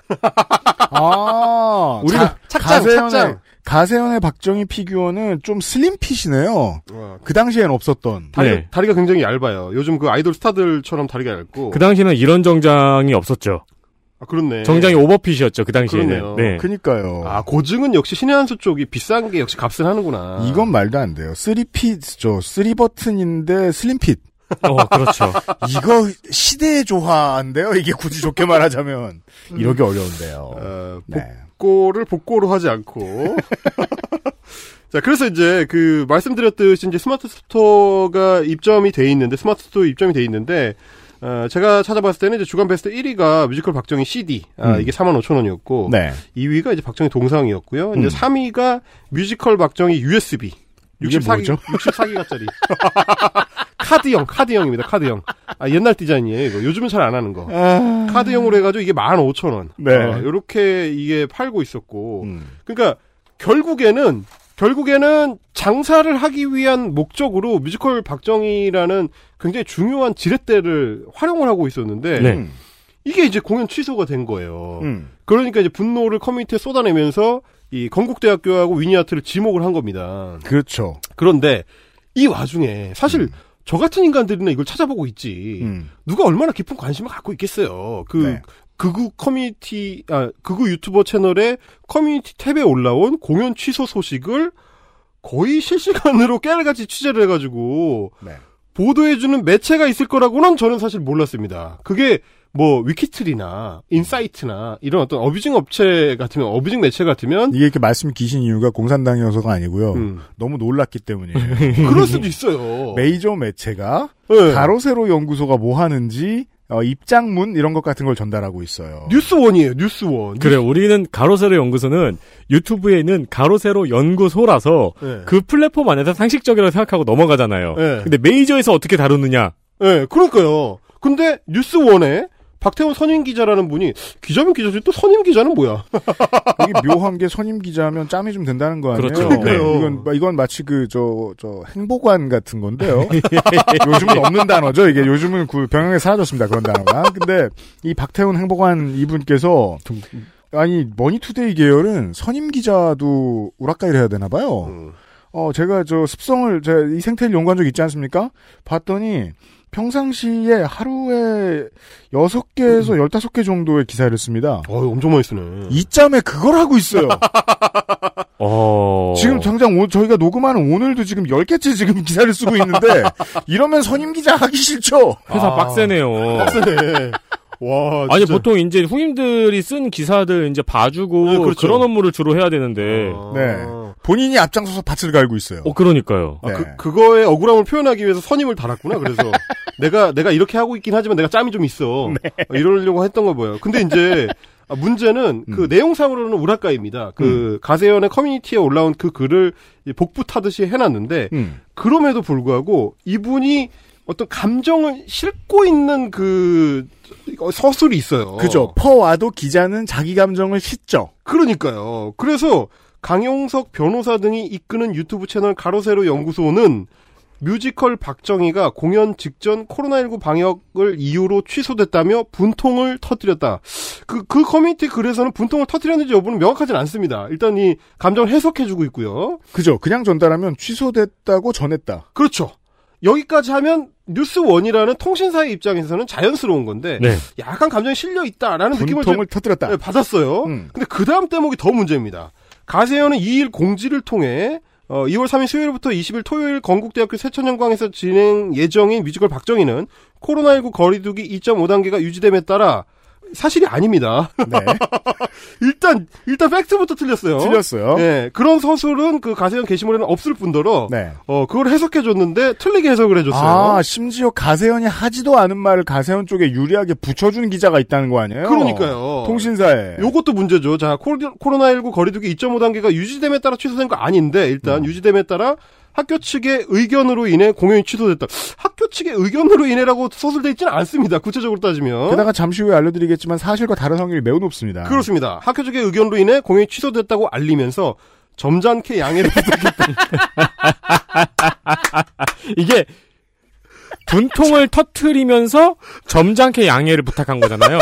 아, 우리가 자, 착장, 가세연의, 착장. 가세현의 박정희 피규어는 좀 슬림핏이네요. 그 당시엔 없었던. 다리가, 네. 다리가 굉장히 얇아요. 요즘 그 아이돌 스타들처럼 다리가 얇고. 그 당시에는 이런 정장이 없었죠. 아, 그렇네. 정장이 오버핏이었죠. 그 당시에는. 그러네요. 네. 그니까요. 아, 고증은 역시 신의 한수 쪽이 비싼 게 역시 값을 하는구나. 이건 말도 안 돼요. 3핏죠. 3버튼인데 슬림핏. 어, 그렇죠. 이거 시대의 조화인데요. 이게 굳이 좋게 말하자면. 이러기 어려운데요. 어, 네. 복고를 복고로 하지 않고. [laughs] 자, 그래서 이제 그 말씀드렸듯이 이제 Smart Store가 입점이 돼 있는데 Smart Store 입점이 돼 있는데 어, 제가 찾아봤을 때는 이제 주간 베스트 1위가 뮤지컬 박정희 CD. 아, 음. 이게 4만 5천 원이었고 네. 2위가 이제 박정희 동상이었고요. 이제 음. 3위가 뮤지컬 박정희 USB. 이게 64기, 뭐죠? [laughs] 64기가짜리. 카드형, 카드형입니다, 카드형. 아, 옛날 디자인이에요, 이거. 요즘은 잘 안 하는 거. 카드형으로 해가지고 이게 15,000원. 네. 어, 요렇게 이게 팔고 있었고. 음. 그러니까 결국에는 결국에는 장사를 하기 위한 목적으로 뮤지컬 박정희라는 굉장히 중요한 지렛대를 활용을 하고 있었는데 네. 음. 이게 이제 공연 취소가 된 거예요. 음. 그러니까 이제 분노를 커뮤니티에 쏟아내면서 이 건국대학교하고 위니아트를 지목을 한 겁니다. 그렇죠. 그런데 이 와중에 사실 저 같은 인간들이나 이걸 찾아보고 있지. 음. 누가 얼마나 깊은 관심을 갖고 있겠어요. 그 네. 극우 커뮤니티 아 극우 유튜버 채널에 커뮤니티 탭에 올라온 공연 취소 소식을 거의 실시간으로 깨알같이 취재를 해가지고 네. 보도해주는 매체가 있을 거라고는 저는 사실 몰랐습니다. 그게 뭐 위키트리나 인사이트나 이런 어떤 어뷰징 업체 같으면 abusing 매체 같으면 이게 이렇게 말씀 기신 이유가 공산당이어서가 아니고요. 음. 너무 놀랐기 때문이에요. [laughs] 그럴 수도 있어요. 메이저 매체가 네. 가로세로 연구소가 뭐 하는지 어, 입장문 이런 것 같은 걸 전달하고 있어요. 뉴스원이에요. 뉴스원. 그래, 우리는 가로세로 연구소는 유튜브에 있는 가로세로 연구소라서 네. 그 플랫폼 안에서 상식적이라고 생각하고 넘어가잖아요. 네. 근데 메이저에서 어떻게 다루느냐? 네, 그러니까요. 근데 뉴스원에 박태원 선임 기자라는 분이 기자면 기자지 또 선임 기자는 뭐야? [laughs] 여기 묘한 게 선임 기자면 짬이 좀 된다는 거 아니에요? 그렇죠. 그러니까요. 이건 이건 마치 그저저 행보관 같은 건데요. [laughs] 요즘은 없는 단어죠. 이게 요즘은 그 병영에 사라졌습니다. 그런 단어가. 근데 이 박태훈 행보관 이분께서 아니 머니투데이 계열은 선임 기자도 우라까이를 해야 되나 봐요. 음. 어 제가 저 습성을 제가 이 생태를 연구한 적 있지 않습니까? 봤더니 평상시에 하루에 6개에서 15개 정도의 기사를 씁니다. 어, 엄청 많이 쓰네. 이 짬에 그걸 하고 있어요. [laughs] 어. 지금 당장 오- 저희가 녹음하는 오늘도 지금 10개째 지금 기사를 쓰고 있는데 [laughs] 이러면 선임 기자 하기 싫죠. 회사 아. 빡세네요. 빡세네. 와, 아니. 보통 이제 후임들이 쓴 기사들 이제 봐주고 네, 그렇죠. 그런 업무를 주로 해야 되는데 아. 네. 본인이 앞장서서 밭을 갈고 있어요. 어 그러니까요. 아, 네. 그, 그거의 억울함을 표현하기 위해서 선임을 달았구나. 그래서 [laughs] 내가 내가 이렇게 하고 있긴 하지만 내가 짬이 좀 있어. 네. 어, 이러려고 했던 거 보여요. 근데 이제 아, 문제는 그 음. 내용상으로는 우라카입니다. 그 가세연의 커뮤니티에 올라온 그 글을 타듯이 해놨는데 음. 그럼에도 불구하고 이분이 어떤 감정을 싣고 있는 그 서술이 있어요. 그죠. 퍼와도 기자는 자기 감정을 싣죠. 그러니까요. 그래서 강용석 변호사 등이 이끄는 유튜브 채널 가로세로 연구소는 뮤지컬 박정희가 공연 직전 코로나19 방역을 이유로 취소됐다며 분통을 터뜨렸다. 그, 그 커뮤니티 글에서는 분통을 터뜨렸는지 여부는 명확하진 않습니다. 일단 이 감정을 해석해주고 있고요. 그죠. 그냥 전달하면 취소됐다고 전했다. 그렇죠. 여기까지 하면 뉴스원이라는 통신사의 입장에서는 자연스러운 건데 네. 약간 감정이 실려 있다라는 느낌을 분통을 터뜨렸다. 네, 받았어요. 음. 근데 그 다음 대목이 더 문제입니다. 가세연은 2일 공지를 통해 어, 2월 3일 수요일부터 20일 토요일 건국대학교 새천년관에서 진행 예정인 뮤지컬 박정희는 코로나19 거리두기 2.5단계가 유지됨에 따라 사실이 아닙니다. 네. [laughs] 일단 일단 팩트부터 틀렸어요. 틀렸어요. 네, 그런 서술은 그 가세연 게시물에는 없을 뿐더러 네. 어 그걸 해석해 줬는데 틀리게 해석을 해줬어요. 아, 심지어 가세현이 하지도 않은 말을 가세현 쪽에 유리하게 붙여주는 기자가 있다는 거 아니에요? 그러니까요. 통신사에. 요것도 문제죠. 자, 코로- 코로나19 거리두기 2.5 단계가 유지됨에 따라 취소된 거 아닌데, 일단 유지됨에 따라 학교 측의 의견으로 인해 공연이 취소됐다. 학교 측의 의견으로 인해라고 서술돼 있지는 않습니다. 구체적으로 따지면. 게다가 잠시 후에 알려드리겠지만 사실과 다른 확률이 매우 높습니다. 그렇습니다. 학교 측의 의견으로 인해 공연이 취소됐다고 알리면서 점잖게 양해를 부탁했다. [laughs] 이게 분통을 터트리면서 점잖게 양해를 부탁한 거잖아요.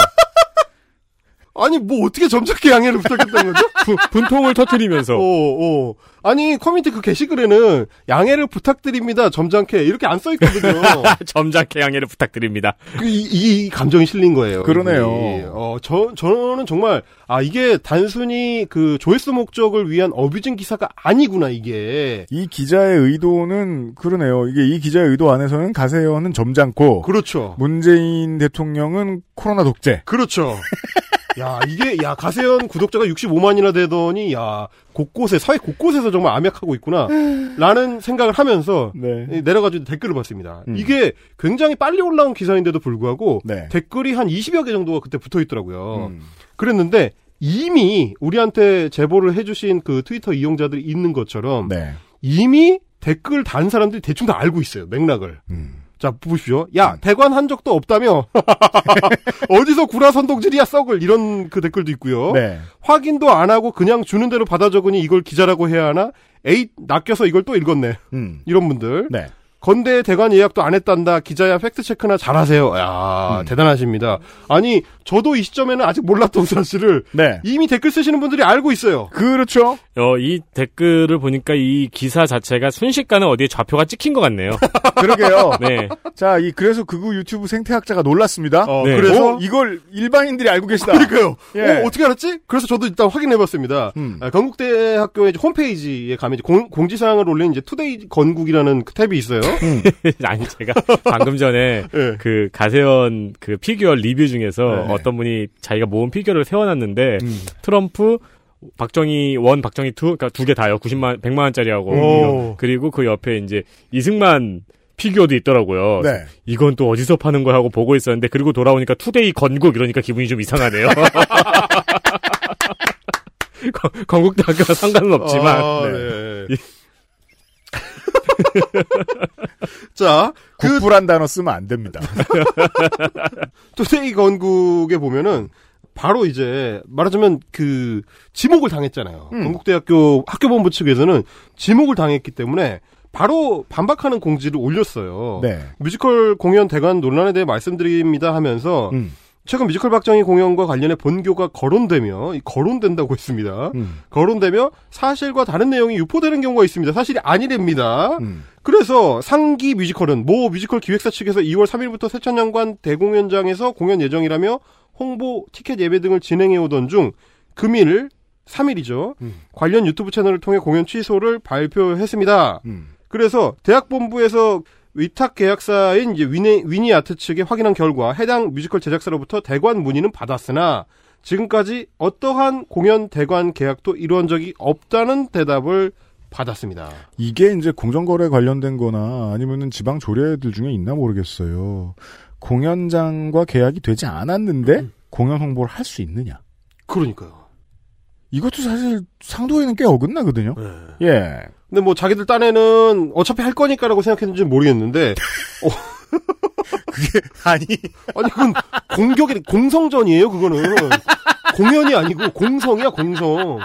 아니, 뭐 어떻게 점잖게 양해를 부탁했다는 거죠? [laughs] 부- 분통을 터트리면서. 어, 어. 아니, 커뮤니티 그 게시글에는 양해를 부탁드립니다. 점잖게. 이렇게 안 써 있거든요. [laughs] 점잖게 양해를 부탁드립니다. 그, 이, 이 감정이 실린 거예요. 그러네요. 어, 저, 저는 정말, 아, 이게 단순히 그 조회수 목적을 위한 어뷰징 기사가 아니구나, 이게. 이 기자의 의도는 그러네요. 이게 이 기자의 의도 안에서는 가세현은 점잖고 그렇죠. 문재인 대통령은 코로나 독재. 그렇죠. [laughs] 야, 이게, 야, 가세현 구독자가 65만이나 되더니, 야, 곳곳에, 사회 곳곳에서 정말 암약하고 있구나. 라는 생각을 하면서, 네. 내려가지고 댓글을 봤습니다. 음. 이게 굉장히 빨리 올라온 기사인데도 불구하고, 네. 댓글이 한 20여 개 정도가 그때 붙어 있더라고요. 음. 그랬는데, 이미 우리한테 제보를 해주신 그 트위터 이용자들이 있는 것처럼, 네. 이미 댓글 단 사람들이 대충 다 알고 있어요. 맥락을. 음. 자, 보십시오. 야, 대관 한 적도 없다며. [laughs] 어디서 구라 선동질이야, 썩을. 이런 그 댓글도 있고요. 네. 확인도 안 하고 그냥 주는 대로 받아 적으니 이걸 기자라고 해야 하나? 에이, 낚여서 이걸 또 읽었네. 음. 이런 분들. 네. 건대 대관 예약도 안 했단다. 기자야 팩트 체크나 잘하세요. 야 대단하십니다. 아니 저도 이 시점에는 아직 몰랐던 사실을 네. 이미 댓글 쓰시는 분들이 알고 있어요. 그렇죠. 어, 이 댓글을 보니까 이 기사 자체가 순식간에 어디에 좌표가 찍힌 것 같네요. [laughs] 그러게요. 네. 자, 이 그래서 극우 유튜브 생태학자가 놀랐습니다. 어, 네. 그래서 어, 이걸 일반인들이 알고 계시다. 그러니까요. 예. 어, 어떻게 알았지? 그래서 저도 일단 확인해봤습니다. 음. 아, 건국대학교의 홈페이지에 가면 이제 공, 공지사항을 올린 이제 투데이 건국이라는 그 탭이 있어요. [laughs] 아니 제가 방금 전에 [laughs] 예. 그 가세연 그 피규어 리뷰 중에서 네. 어떤 분이 자기가 모은 피규어를 세워놨는데 음. 트럼프 박정희 one, 박정희 two, 그러니까 두 개 다요. 90만, 100만 원짜리하고 오. 그리고 그 옆에 이제 이승만 피규어도 있더라고요. 네. 이건 또 어디서 파는 거야 하고 보고 있었는데 그리고 돌아오니까 투데이 건국 이러니까 기분이 좀 이상하네요. [laughs] 건- 건국대학교와 상관은 없지만 아, 네. 네. [laughs] 자, 그 국부란 단어 쓰면 안 됩니다. [laughs] 투데이 건국에 보면은 바로 이제 말하자면 그 지목을 당했잖아요. 음. 건국대학교 학교본부 측에서는 지목을 당했기 때문에 바로 반박하는 공지를 올렸어요. 네. 뮤지컬 공연 대관 논란에 대해 말씀드립니다 하면서 음. 최근 뮤지컬 박정희 공연과 관련해 본교가 거론되며 이 거론된다고 했습니다. 음. 거론되며 사실과 다른 내용이 유포되는 경우가 있습니다. 사실이 아니랍니다. 음. 그래서 상기 뮤지컬은 모 뮤지컬 기획사 측에서 2월 3일부터 새천년관 대공연장에서 공연 예정이라며 홍보, 티켓 예매 등을 진행해 오던 중 금일 3일이죠. 음. 관련 유튜브 채널을 통해 공연 취소를 발표했습니다. 음. 그래서 대학본부에서 위탁 계약사인 이제 위니, 위니 아트 측에 확인한 결과 해당 뮤지컬 제작사로부터 대관 문의는 받았으나 지금까지 어떠한 공연 대관 계약도 이루어진 적이 없다는 대답을 받았습니다. 이게 이제 공정거래 관련된 거나 아니면은 지방 조례들 중에 있나 모르겠어요. 공연장과 계약이 되지 않았는데 공연 홍보를 할 수 있느냐. 그러니까요. 이것도 사실 상도에는 꽤 어긋나거든요. 예. 근데 뭐 자기들 딴에는 어차피 할 거니까라고 생각했는지 는 모르겠는데 [laughs] 그게 아니 아니 그건 공격이 공성전이에요 그거는 공연이 아니고 공성이야 공성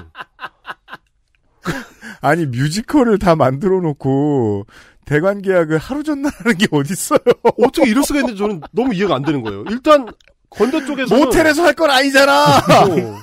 아니 뮤지컬을 다 만들어 놓고 대관 계약을 하루 전날 하는 게 어딨어요. 어떻게 이럴 수가 있는지 저는 너무 이해가 안 되는 거예요 일단 건대 쪽에서 모텔에서 할 건 아니잖아. 어.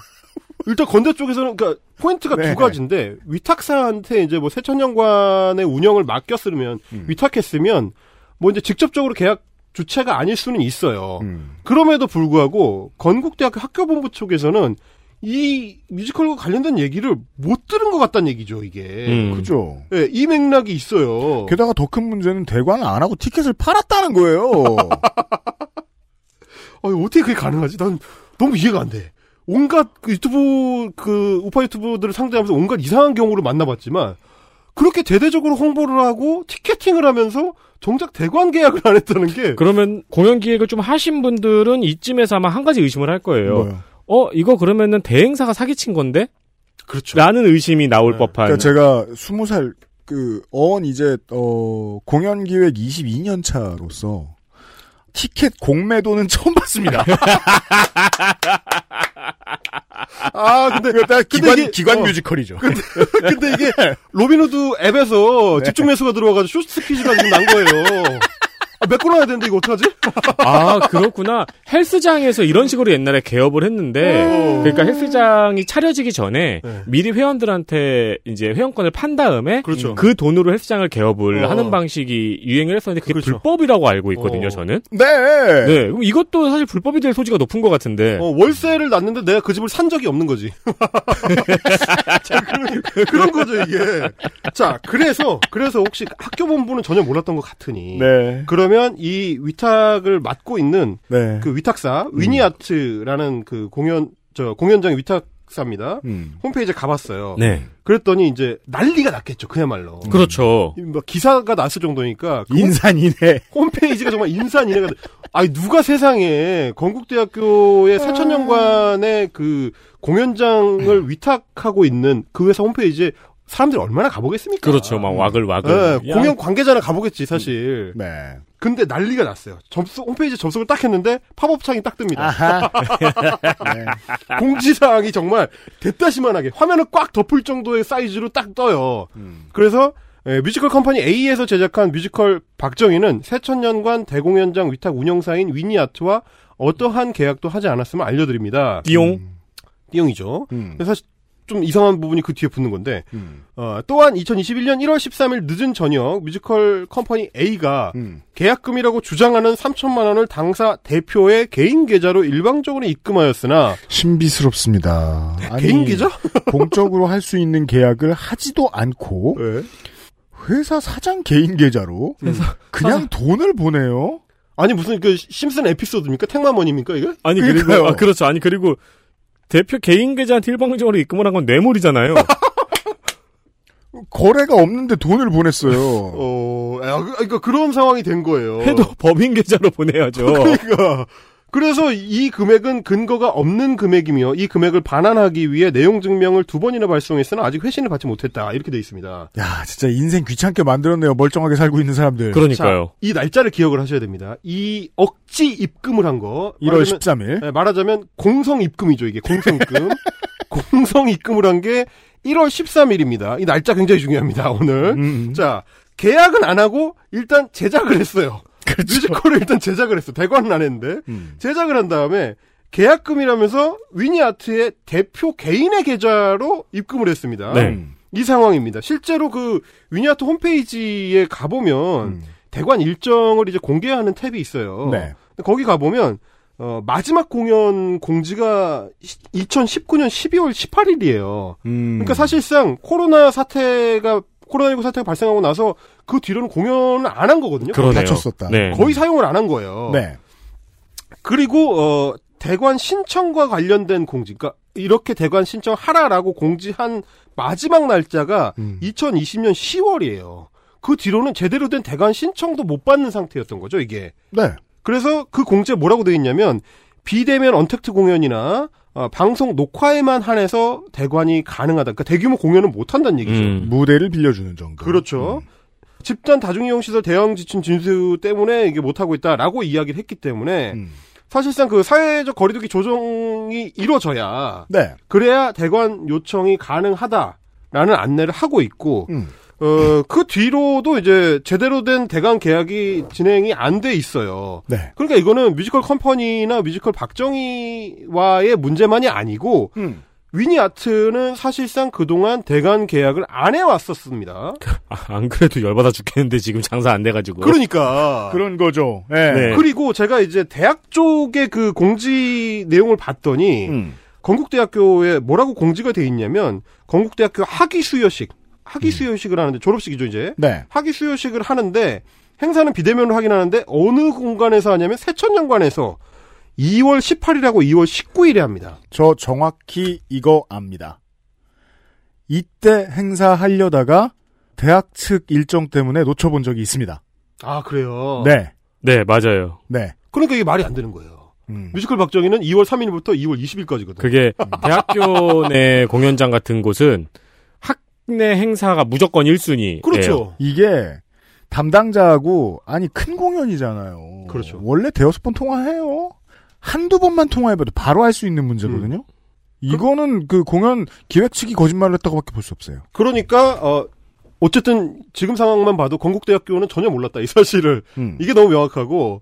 일단 건대 쪽에서는 그러니까 포인트가 네. 두 가지인데 위탁사한테 이제 뭐 세천년관의 운영을 맡겼으면 음. 위탁했으면 뭐 이제 직접적으로 계약 주체가 아닐 수는 있어요. 음. 그럼에도 불구하고 건국대학교 학교본부 쪽에서는 이 뮤지컬과 관련된 얘기를 못 들은 것 같다는 얘기죠, 이게. 음. 그죠. 예, 이 맥락이 있어요. 게다가 더 큰 문제는 대관을 안 하고 티켓을 팔았다는 거예요. [laughs] 아니, 어떻게 그게 가능하지? 난 너무 이해가 안 돼. 온갖 그 유튜브, 그, 우파 유튜브들을 상대하면서 온갖 이상한 경우를 만나봤지만, 그렇게 대대적으로 홍보를 하고, 티켓팅을 하면서, 정작 대관 계약을 안 했다는 게, 그러면 공연 기획을 좀 하신 분들은 이쯤에서 아마 한 가지 의심을 할 거예요. 뭐요? 어, 이거 그러면은 대행사가 사기친 건데? 그렇죠. 라는 의심이 나올 네. 법한. 그러니까 제가 스무 살그 어언 이제 어 공연 기획 22년 차로서 티켓 공매도는 [laughs] 처음 봤습니다. [laughs] 아, 근데, 그다 기관 이게- 기관 어. 뮤지컬이죠. 근데 [laughs] 이게, 로빈후드 앱에서 네. 집중 매수가 들어와가지고 short squeeze가 지금 난 거예요. 아, 메꿔놔야 되는데, 이거 어떡하지? [laughs] 아, 그렇구나. 헬스장에서 이런 식으로 옛날에 개업을 했는데, 그러니까 헬스장이 차려지기 전에 네. 미리 회원들한테 이제 회원권을 판 다음에 그렇죠. 그 돈으로 헬스장을 개업을 어. 하는 방식이 유행을 했었는데 그게 그렇죠. 불법이라고 알고 있거든요, 어. 저는. 네. 네. 그럼 이것도 사실 불법이 될 소지가 높은 것 같은데. 어, 월세를 놨는데 내가 그 집을 산 적이 없는 거지. 자, [laughs] 그런, 그런 거죠, 이게. 자, 그래서, 그래서 혹시 학교 본부는 전혀 몰랐던 것 같으니. 네. 그 러면 이 위탁을 맡고 있는 네. 그 위탁사, 위니아트라는 그 공연, 저, 공연장 위탁 사입니다. 음. 홈페이지에 가봤어요. 네. 그랬더니 이제 난리가 났겠죠, 그야말로. 그렇죠. 뭐 기사가 났을 정도니까 그 인산인해. [laughs] 홈페이지가 정말 인산인해가. 아니 누가 세상에 건국대학교의 새천년관의 그 공연장을 위탁하고 있는 그 회사 홈페이지에 사람들이 얼마나 가보겠습니까? 그렇죠. 막 와글 와글. 예, 야, 공연 관계자나 가보겠지 사실. 네. 근데 난리가 났어요. 접속 홈페이지 접속을 딱 했는데 팝업 창이 딱 뜹니다. 아하. [laughs] 네. 공지사항이 정말 대따시만하게 화면을 꽉 덮을 정도의 사이즈로 딱 떠요. 음. 그래서 예, 뮤지컬 컴퍼니 A에서 제작한 뮤지컬 박정희는 새천년관 대공연장 위탁 운영사인 위니아트와 어떠한 계약도 하지 않았음을 알려드립니다. 띠용. 띠용이죠. 음. 사실 좀 이상한 부분이 그 뒤에 붙는 건데 음. 어, 또한 2021년 1월 13일 늦은 저녁 뮤지컬 컴퍼니 A가 음. 계약금이라고 주장하는 3천만 원을 당사 대표의 개인 계좌로 일방적으로 입금하였으나 신비스럽습니다. 아니, 개인 계좌? [laughs] 공적으로 할 수 있는 계약을 하지도 않고 네. 회사 사장 개인 계좌로 그냥 돈을 보내요. 아니 무슨 그 심슨 에피소드입니까? 택마머니입니까 이게? 아니 그러니까요. 그리고 아, 그렇죠. 아니 그리고 대표 개인 계좌한테 일방적으로 입금을 한 건 뇌물이잖아요. [laughs] 거래가 없는데 돈을 보냈어요. 어, 아, 그- 그러니까 그런 상황이 된 거예요. 해도 [laughs] 법인 계좌로 보내야죠. 그러니까 그래서 이 금액은 근거가 없는 금액이며 이 금액을 반환하기 위해 내용 증명을 두 번이나 발송했으나 아직 회신을 받지 못했다 이렇게 돼 있습니다. 야, 진짜 인생 귀찮게 만들었네요. 멀쩡하게 살고 있는 사람들. 그러니까요. 자, 이 날짜를 기억을 하셔야 됩니다. 이 억지 입금을 한 거. 1월 말하자면- 13일. 네, 말하자면 공성 입금이죠, 이게. 공성 입금. [laughs] 공성 입금을 한 게 1월 13일입니다. 이 날짜 굉장히 중요합니다, 오늘. 음. 자, 계약은 안 하고 일단 제작을 했어요. 뮤지컬을 일단 제작을 했어. 대관은 안 했는데. 음. 제작을 한 다음에 계약금이라면서 위니아트의 대표 개인의 계좌로 입금을 했습니다. 네. 음. 이 상황입니다. 실제로 그 위니아트 홈페이지에 가보면 음. 대관 일정을 이제 공개하는 탭이 있어요. 네. 거기 가보면 어, 마지막 공연 공지가 2019년 12월 18일이에요. 음. 그러니까 사실상 코로나 사태가 코로나19 사태가 발생하고 나서 그 뒤로는 공연을 안 한 거거든요. 그러네요. 다쳤었다. 네. 거의 사용을 안 한 거예요. 네. 그리고 어 대관 신청과 관련된 공지, 그러니까 이렇게 대관 신청하라라고 공지한 마지막 날짜가 음. 2020년 10월이에요. 그 뒤로는 제대로 된 대관 신청도 못 받는 상태였던 거죠, 이게. 네. 그래서 그 공지에 뭐라고 되어 있냐면 비대면 언택트 공연이나 어, 방송 녹화에만 한해서 대관이 가능하다. 그러니까 대규모 공연은 못 한다는 얘기죠. 음. 무대를 빌려주는 정도. 그렇죠. 집단 다중이용 시설 대응 지침 준수 때문에 이게 못 하고 있다라고 이야기를 했기 때문에 음. 사실상 그 사회적 거리두기 조정이 이루어져야 네. 그래야 대관 요청이 가능하다라는 안내를 하고 있고 음. 어, 그 뒤로도 이제 제대로 된 대관 계약이 진행이 안 돼 있어요. 네. 그러니까 이거는 뮤지컬 컴퍼니나 뮤지컬 박정희와의 문제만이 아니고 음. 위니 아트는 사실상 그동안 대관 계약을 안 해왔었습니다. [laughs] 아, 안 그래도 열받아 죽겠는데 지금 장사 안 돼가지고. 그러니까 [laughs] 그런 거죠. 네. 네. 그리고 제가 이제 대학 쪽의 그 공지 내용을 봤더니 음. 건국대학교에 뭐라고 공지가 돼 있냐면 건국대학교 학위 수여식 학위 수여식을 하는데 졸업식이죠 이제 네. 학위 수여식을 하는데 행사는 비대면으로 하긴 하는데 어느 공간에서 하냐면 세천년관에서 2월 18일하고 2월 19일에 합니다. 저 정확히 이거 압니다. 이때 행사 하려다가 대학 측 일정 때문에 놓쳐본 적이 있습니다. 아 그래요. 네. 네, 맞아요. 네. 그러니까 이게 말이 안 되는 거예요. 음. 뮤지컬 박정희는 2월 3일부터 2월 20일까지거든. 그게 대학교 내 공연장 같은 곳은 학 내 행사가 무조건 1순위. 그렇죠. 이게 담당자하고 아니 큰 공연이잖아요. 그렇죠. 원래 대여섯 번 통화해요. 한두 번만 통화해봐도 바로 할 수 있는 문제거든요. 이거는 그 공연 기획 측이 거짓말을 했다고밖에 볼 수 없어요. 그러니까 어 어쨌든 지금 상황만 봐도 건국대학교는 전혀 몰랐다 이 사실을 음. 이게 너무 명확하고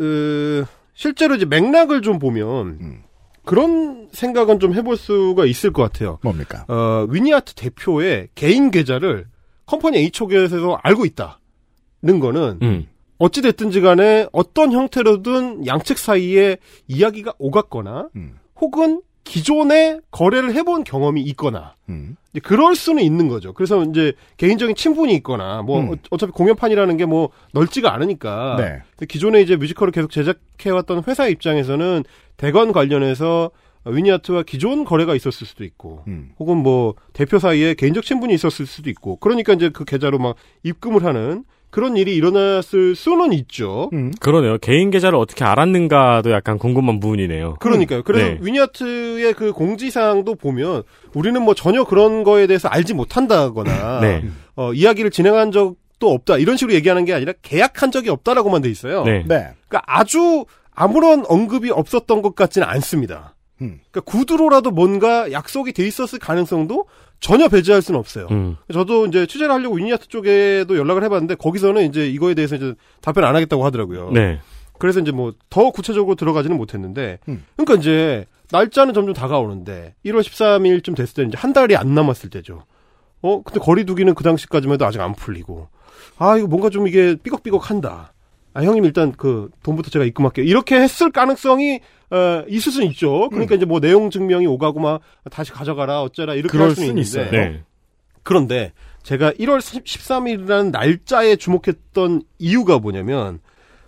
으, 실제로 이제 맥락을 좀 보면 음. 그런 생각은 좀 해볼 수가 있을 것 같아요. 뭡니까? 어, 위니아트 대표의 개인 계좌를 컴퍼니 A 쪽에서 알고 있다는 거는 음. 어찌 됐든지 간에 어떤 형태로든 양측 사이에 이야기가 오갔거나 음. 혹은 기존에 거래를 해본 경험이 있거나 음. 이제 그럴 수는 있는 거죠. 그래서 이제 개인적인 친분이 있거나 뭐 음. 어- 어차피 공연판이라는 게 뭐 넓지가 않으니까 네. 기존에 이제 뮤지컬을 계속 제작해왔던 회사 입장에서는 대관 관련해서 위니아트와 기존 거래가 있었을 수도 있고 음. 혹은 뭐 대표 사이에 개인적 친분이 있었을 수도 있고 그러니까 이제 그 계좌로 막 입금을 하는 그런 일이 일어났을 수는 있죠. 음. 그러네요. 개인 계좌를 어떻게 알았는가도 약간 궁금한 부분이네요. 그러니까요. 그래서 네. 위니아트의 그 공지사항도 보면 우리는 뭐 전혀 그런 거에 대해서 알지 못한다거나 [laughs] 네. 어, 이야기를 진행한 적도 없다 이런 식으로 얘기하는 게 아니라 계약한 적이 없다라고만 돼 있어요. 네. 네. 그러니까 아주 아무런 언급이 없었던 것 같지는 않습니다. 음. 그러니까 구두로라도 뭔가 약속이 돼 있었을 가능성도 전혀 배제할 수는 없어요. 음. 저도 이제 취재를 하려고 위니아트 쪽에도 연락을 해봤는데 거기서는 이제 이거에 대해서 이제 답변 안 하겠다고 하더라고요. 네. 그래서 이제 뭐 더 구체적으로 들어가지는 못했는데, 음. 그러니까 이제 날짜는 점점 다가오는데 1월 13일쯤 됐을 때 이제 한 달이 안 남았을 때죠. 어 근데 거리두기는 그 당시까지만 해도 아직 안 풀리고, 아 이거 뭔가 좀 이게 삐걱삐걱한다. 아 형님 일단 그 돈부터 제가 입금할게요. 이렇게 했을 가능성이 어, 있을 수는 있죠. 그러니까 이제 뭐 내용 증명이 오가고 막 다시 가져가라 어쩌라 이렇게 할 수는 있는데 있어요. 네. 그런데 제가 1월 13일이라는 날짜에 주목했던 이유가 뭐냐면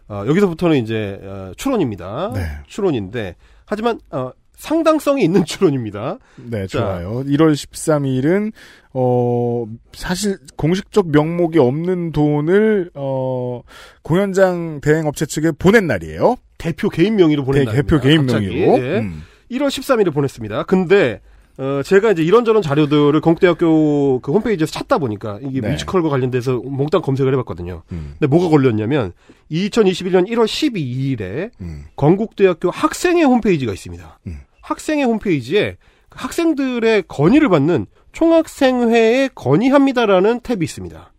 어, 여기서부터는 이제 어, 추론입니다. 네. 추론인데 하지만 어, 상당성이 있는 [laughs] 추론입니다. 네, 자. 좋아요. 1월 13일은 어 사실 공식적 명목이 없는 돈을 어 공연장 대행 업체 측에 보낸 날이에요. 대표 개인 명의로 보낸 대, 날입니다. 대표 개인 갑자기. 명의로. 예. 음. 1월 13일에 보냈습니다. 근데 어, 제가 이제 이런저런 자료들을 건국대학교 그 홈페이지에서 찾다 보니까 이게 네. 뮤지컬과 관련돼서 몽땅 검색을 해봤거든요. 음. 근데 뭐가 걸렸냐면 2021년 1월 12일에 음. 건국대학교 학생회 홈페이지가 있습니다. 음. 학생회 홈페이지에 그 학생들의 건의를 받는 총학생회에 건의합니다라는 탭이 있습니다.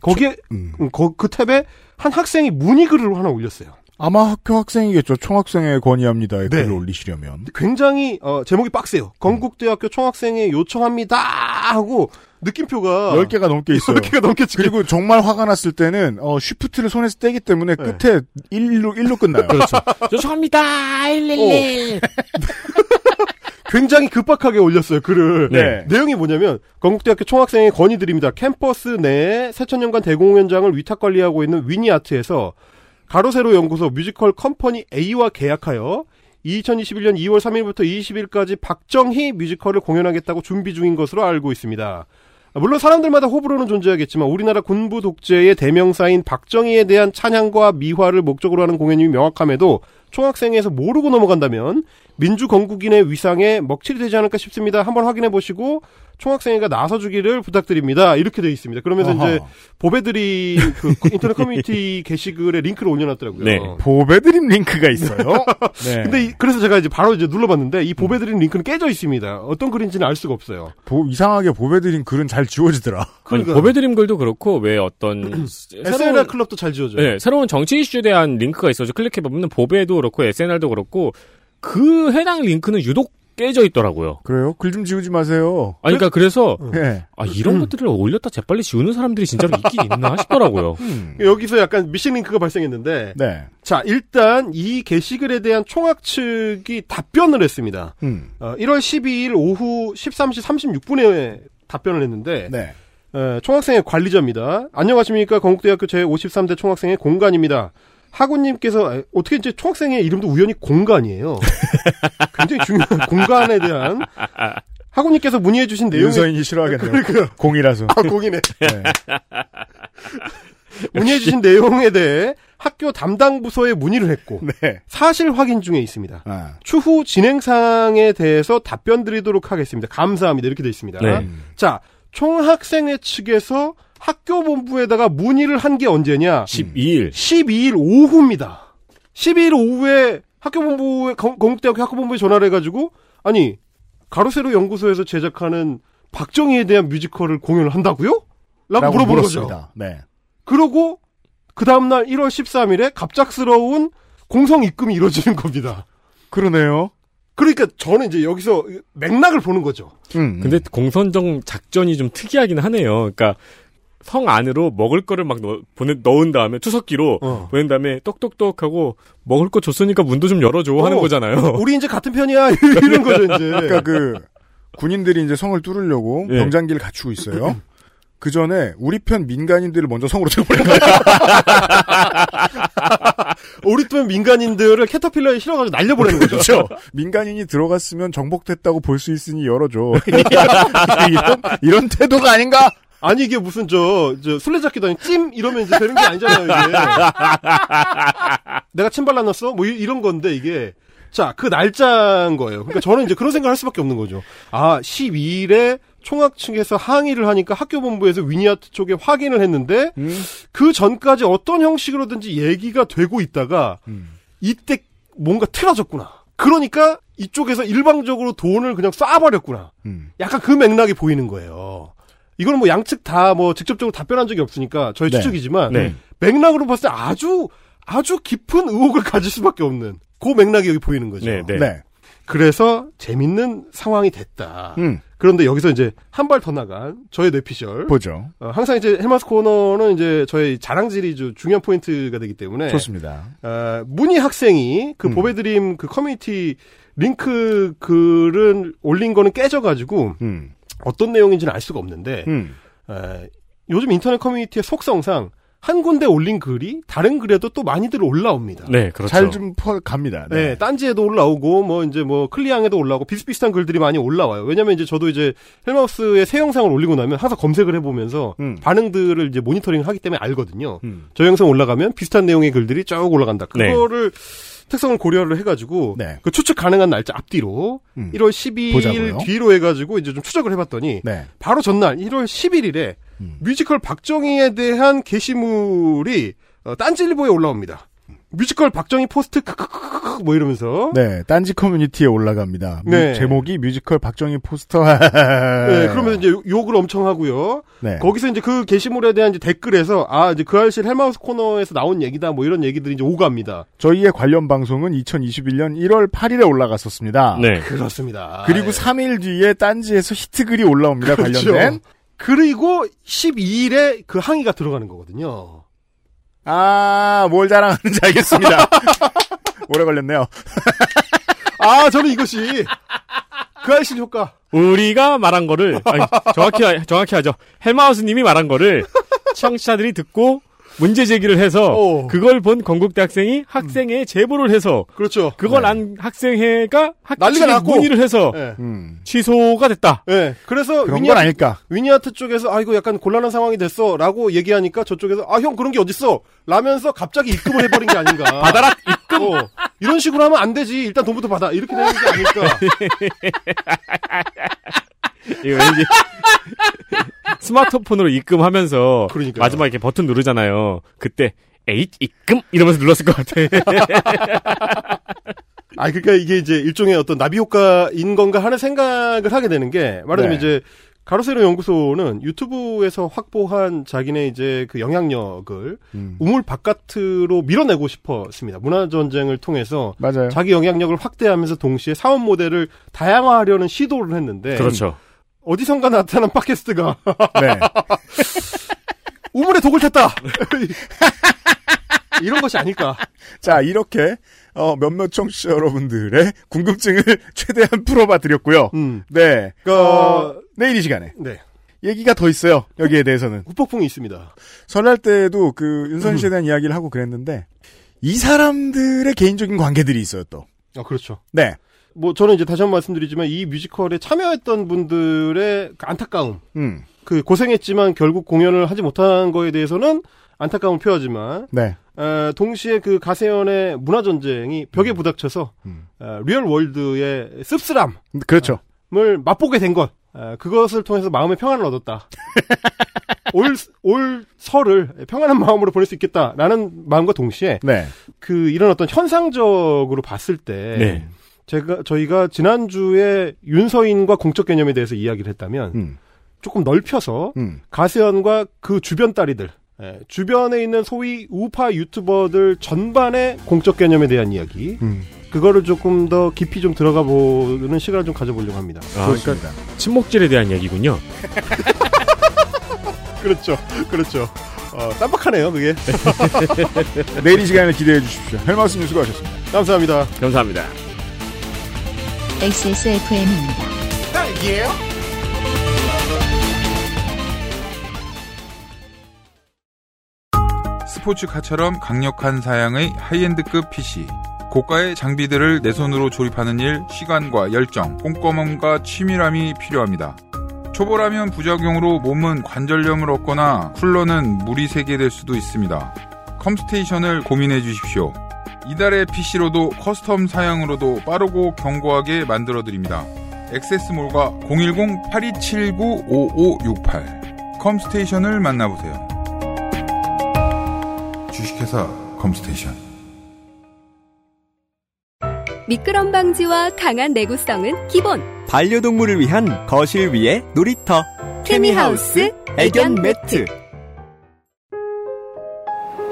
거기에 음. 음, 거- 그 탭에 한 학생이 문의글을 하나 올렸어요. 아마 학교 학생이겠죠. 총학생회 건의합니다에 네. 글을 올리시려면. 굉장히 어, 제목이 빡세요. 건국대학교 총학생회 요청합니다 하고 느낌표가 10개가 넘게 있어요. 10개가 넘게 찍혀 그리고 정말 화가 났을 때는 어 쉬프트를 손에서 떼기 때문에 네. 끝에 1로 1로 끝나요. 그렇죠. [laughs] [laughs] 요청합니다. 111. [laughs] 굉장히 급박하게 올렸어요 글을. 네. 내용이 뭐냐면 건국대학교 총학생회 건의드립니다. 캠퍼스 내에 새천년간 대공연장을 위탁 관리하고 있는 위니아트에서 가로세로 연구소 뮤지컬 컴퍼니 A와 계약하여 2021년 2월 3일부터 20일까지 박정희 뮤지컬을 공연하겠다고 준비 중인 것으로 알고 있습니다. 물론 사람들마다 호불호는 존재하겠지만 우리나라 군부 독재의 대명사인 박정희에 대한 찬양과 미화를 목적으로 하는 공연이 명확함에도 총학생회에서 모르고 넘어간다면 민주 건국인의 위상에 먹칠이 되지 않을까 싶습니다. 한번 확인해 보시고 총학생회가 나서주기를 부탁드립니다. 이렇게 되어 있습니다. 그러면서 아하. 이제 보배드림 그 [laughs] 인터넷 커뮤니티 게시글에 링크를 올려놨더라고요. 네. 보배드림 링크가 있어요. [laughs] 네. 근데 이- 그래서 제가 이제 바로 이제 눌러봤는데 이 보배드림 링크는 깨져 있습니다. 어떤 글인지는 알 수가 없어요. 보- 이상하게 보배드림 글은 잘 지워지더라. 그러니까 보배드림 글도 그렇고 왜 어떤 [clears throat] 새로운 클럽도 잘 지워져요. 네, 새로운 정치 이슈에 대한 링크가 있어서 클릭해 보면 보배도 그렇고 SLR도 그렇고 그 해당 링크는 유독 깨져 있더라고요. 그래요? 글 좀 지우지 마세요. 아니, 그러니까 그래서 예. 아, 이런 것들을 올렸다 재빨리 지우는 사람들이 진짜로 있긴 있나 싶더라고요. [laughs] 음. 여기서 약간 미싱 링크가 발생했는데 네. 자 일단 이 게시글에 대한 총학 측이 답변을 했습니다. 음. 어, 1월 12일 오후 13시 36분에 답변을 했는데 네. 에, 총학생회 관리자입니다. 안녕하십니까 건국대학교 제53대 총학생회 공간입니다. 학우님께서 에, 어떻게 이제 총학생회 이름도 우연히 공간이에요. [laughs] 굉장히 중요한 공간에 대한 학우님께서 문의해주신 내용이 윤서인이 싫어하겠네요. 공이라서. 아 공이네. 네. [laughs] 문의해주신 내용에 대해 학교 담당 부서에 문의를 했고 네. 사실 확인 중에 있습니다. 아. 추후 진행 사항에 대해서 답변 드리도록 하겠습니다. 감사합니다. 이렇게 돼 있습니다. 네. 자, 총학생회 측에서 학교 본부에다가 문의를 한 게 언제냐? 12일. 12일 오후입니다. 12일 오후에 학교 본부에 건- 건국대학교 학교 본부에 전화를 해가지고 아니 가로세로 연구소에서 제작하는 박정희에 대한 뮤지컬을 공연을 한다고요? 라고 라고 물어본 거죠. 물었습니다. 네. 그러고 그 다음 날 1월 13일에 갑작스러운 공성 입금이 이루어지는 겁니다. 그러네요. 그러니까 저는 이제 여기서 맥락을 보는 거죠. 음. 근데 공선정 작전이 좀 특이하긴 하네요. 그러니까 성 안으로 먹을 거를 막 넣, 보내, 넣은 다음에 투석기로 어. 보낸 다음에 똑똑똑 하고 먹을 거 줬으니까 문도 좀 열어줘 하는 어. 거잖아요. [laughs] 우리 이제 같은 편이야 [laughs] 이런 거죠 이제. 그러니까 그 군인들이 이제 성을 뚫으려고 예. 병장기를 갖추고 있어요. 그 전에 우리 편 민간인들을 먼저 성으로 [laughs] 채워버린 거예요. 우리 편 민간인들을 캐터필러에 실어가지고 날려보내는 거죠. 그렇죠. 민간인이 들어갔으면 정복됐다고 볼 수 있으니 열어줘. 이런, 이런 태도가 아닌가? 아니 이게 무슨 저, 저 술래잡기도 아니고 찜 이러면 이제 되는 게 아니잖아요 이게. 내가 침 발라놨어? 뭐 이, 런 건데 이게. 자, 그 날짜인 거예요. 그러니까 저는 이제 그런 생각을 할 수밖에 없는 거죠. 아, 12일에 총학 측에서 항의를 하니까 학교 본부에서 위니아트 쪽에 확인을 했는데 그 전까지 어떤 형식으로든지 얘기가 되고 있다가 음. 이때 뭔가 틀어졌구나. 그러니까 이쪽에서 일방적으로 돈을 그냥 쏴버렸구나. 음. 약간 그 맥락이 보이는 거예요. 이거는 뭐 양측 다 뭐 직접적으로 답변한 적이 없으니까 저희 네. 추측이지만 네. 맥락으로 봤을 때 아주 아주 깊은 의혹을 가질 수밖에 없는 그 맥락이 여기 보이는 거죠. 네, 네. 네. 그래서 재밌는 상황이 됐다. 음. 그런데 여기서 이제 한 발 더 나간 저의 뇌피셜. 보죠. 어, 항상 이제 헬마우스 코너는 이제 저의 자랑질이 좀 중요한 포인트가 되기 때문에 좋습니다. 어, 문희 학생이 그 음. 보배드림 그 커뮤니티 링크 글을 올린 거는 깨져가지고 음. 어떤 내용인지는 알 수가 없는데 음. 에, 요즘 인터넷 커뮤니티의 속성상 한 군데 올린 글이 다른 글에도 또 많이들 올라옵니다. 네, 그렇죠. 잘좀 갑니다. 네. 네. 딴지에도 올라오고 뭐 이제 뭐 클리앙에도 올라오고 비슷비슷한 글들이 많이 올라와요. 왜냐면 이제 저도 이제 헬마우스의 새 영상을 올리고 나면 항상 검색을 해보면서 음. 반응들을 이제 모니터링을 하기 때문에 알거든요. 음. 저 영상 올라가면 비슷한 내용의 글들이 쭉 올라간다. 네. 그거를 특성을 고려를 해가지고 네. 그 추측 가능한 날짜 앞뒤로 음. 1월 12일 보자고요. 뒤로 해가지고 이제 좀 추적을 해봤더니 네. 바로 전날 1월 11일에 음. 뮤지컬 박정희에 대한 게시물이 어, 딴지일보에 올라옵니다. 뮤지컬 박정희 포스터 크크크크 뭐 이러면서 네, 딴지 커뮤니티에 올라갑니다. 네. 제목이 뮤지컬 박정희 포스터. [laughs] 네, 그러면서 이제 욕을 엄청 하고요. 네. 거기서 이제 그 게시물에 대한 이제 댓글에서 아 이제 그 알실 헬마우스 코너에서 나온 얘기다 뭐 이런 얘기들이 이제 오갑니다. 저희의 관련 방송은 2021년 1월 8일에 올라갔었습니다. 네. 그렇습니다. 그리고 예. 3일 뒤에 딴지에서 히트글이 올라옵니다. 그렇죠. 관련된. 그리고 12일에 그 항의가 들어가는 거거든요. 아, 뭘 자랑하는지 알겠습니다. [laughs] 오래 걸렸네요. 아 저는 이것이 그 알실 효과. 우리가 말한 거를 아니, 정확히 정확히 하죠. 헬마우스님이 말한 거를 청취자들이 듣고 문제 제기를 해서 어. 그걸 본 건국대 학생이 학생회에 제보를 해서 그렇죠. 그걸 네. 안 학생회가 난리가 났고. 문의를 해서 예. 음, 취소가 됐다. 예. 그래서 그런 위니아- 건 아닐까. 위니아트 쪽에서 아 이거 약간 곤란한 상황이 됐어라고 얘기하니까 저쪽에서 아 형 그런 게 어딨어 라면서 갑자기 입금을 해버린 게 아닌가 [laughs] 받아라 입금. 어, 이런 식으로 하면 안 되지 일단 돈부터 받아 이렇게 되는 게 아닐까 [laughs] 이거 왠지 스마트폰으로 입금하면서 그러니까요. 마지막에 이렇게 버튼 누르잖아요. 그때 에잇 입금 이러면서 눌렀을 것 같아. [laughs] 아 그러니까 이게 이제 일종의 어떤 나비 효과인 건가 하는 생각을 하게 되는 게 말하자면 네. 이제 가로세로 연구소는 유튜브에서 확보한 자기네 이제 그 영향력을 음, 우물 바깥으로 밀어내고 싶었습니다. 문화 전쟁을 통해서 맞아요. 자기 영향력을 확대하면서 동시에 사업 모델을 다양화하려는 시도를 했는데 그렇죠. 어디선가 나타난 팟캐스트가 [laughs] 네. [laughs] 우물에 독을 탔다. [laughs] 이런 것이 아닐까. 자, 이렇게, 어, 몇몇 청취자 여러분들의 궁금증을 최대한 풀어봐 드렸고요. 음. 네. 그, 어, 내일 이 시간에. 네. 얘기가 더 있어요. 여기에 대해서는. 후폭풍이 있습니다. 설날 때도 그 윤선 씨에 대한 이야기를 하고 그랬는데, 이 사람들의 개인적인 관계들이 있어요, 또. 아, 그렇죠. 네. 뭐, 저는 이제 다시 한 번 말씀드리지만, 이 뮤지컬에 참여했던 분들의 그 안타까움. 음. 그, 고생했지만 결국 공연을 하지 못한 거에 대해서는 안타까움을 표하지만, 네. 에, 동시에 그 가세연의 문화 전쟁이 벽에 부닥쳐서, 음. 에, real world의 씁쓸함. 그렇죠. 을 맛보게 된 것. 아, 그것을 통해서 마음의 평안을 얻었다. [laughs] 올, 올 설을 평안한 마음으로 보낼 수 있겠다라는 마음과 동시에 네. 그 이런 어떤 현상적으로 봤을 때 네. 제가 저희가 지난주에 윤서인과 공적 개념에 대해서 이야기를 했다면 음. 조금 넓혀서 음. 가세연과 그 주변 딸이들 예, 주변에 있는 소위 우파 유튜버들 전반의 공적 개념에 대한 이야기 음. 그거를 조금 더 깊이 좀 들어가 보는 시간을 좀 가져보려고 합니다. 아, 그러니까 침묵질에 대한 얘기군요. [laughs] 그렇죠. 그렇죠. 어, 깜빡하네요, 그게. [laughs] 내일 이 시간을 기대해 주십시오. 헬마우스님 수고하셨습니다. 감사합니다. 감사합니다. XSFM입니다. 스포츠카처럼 강력한 사양의 하이엔드급 PC. 고가의 장비들을 내 손으로 조립하는 일, 시간과 열정, 꼼꼼함과 치밀함이 필요합니다. 초보라면 부작용으로 몸은 관절염을 얻거나 쿨러는 물이 새게 될 수도 있습니다. 컴스테이션을 고민해 주십시오. 이달의 PC로도 custom 사양으로도 빠르고 견고하게 만들어 드립니다. 액세스몰과 010-8279-5568 컴스테이션을 만나보세요. 주식회사 컴스테이션 미끄럼 방지와 강한 내구성은 기본. 반려동물을 위한 거실 위에 놀이터. 케미하우스 애견 매트.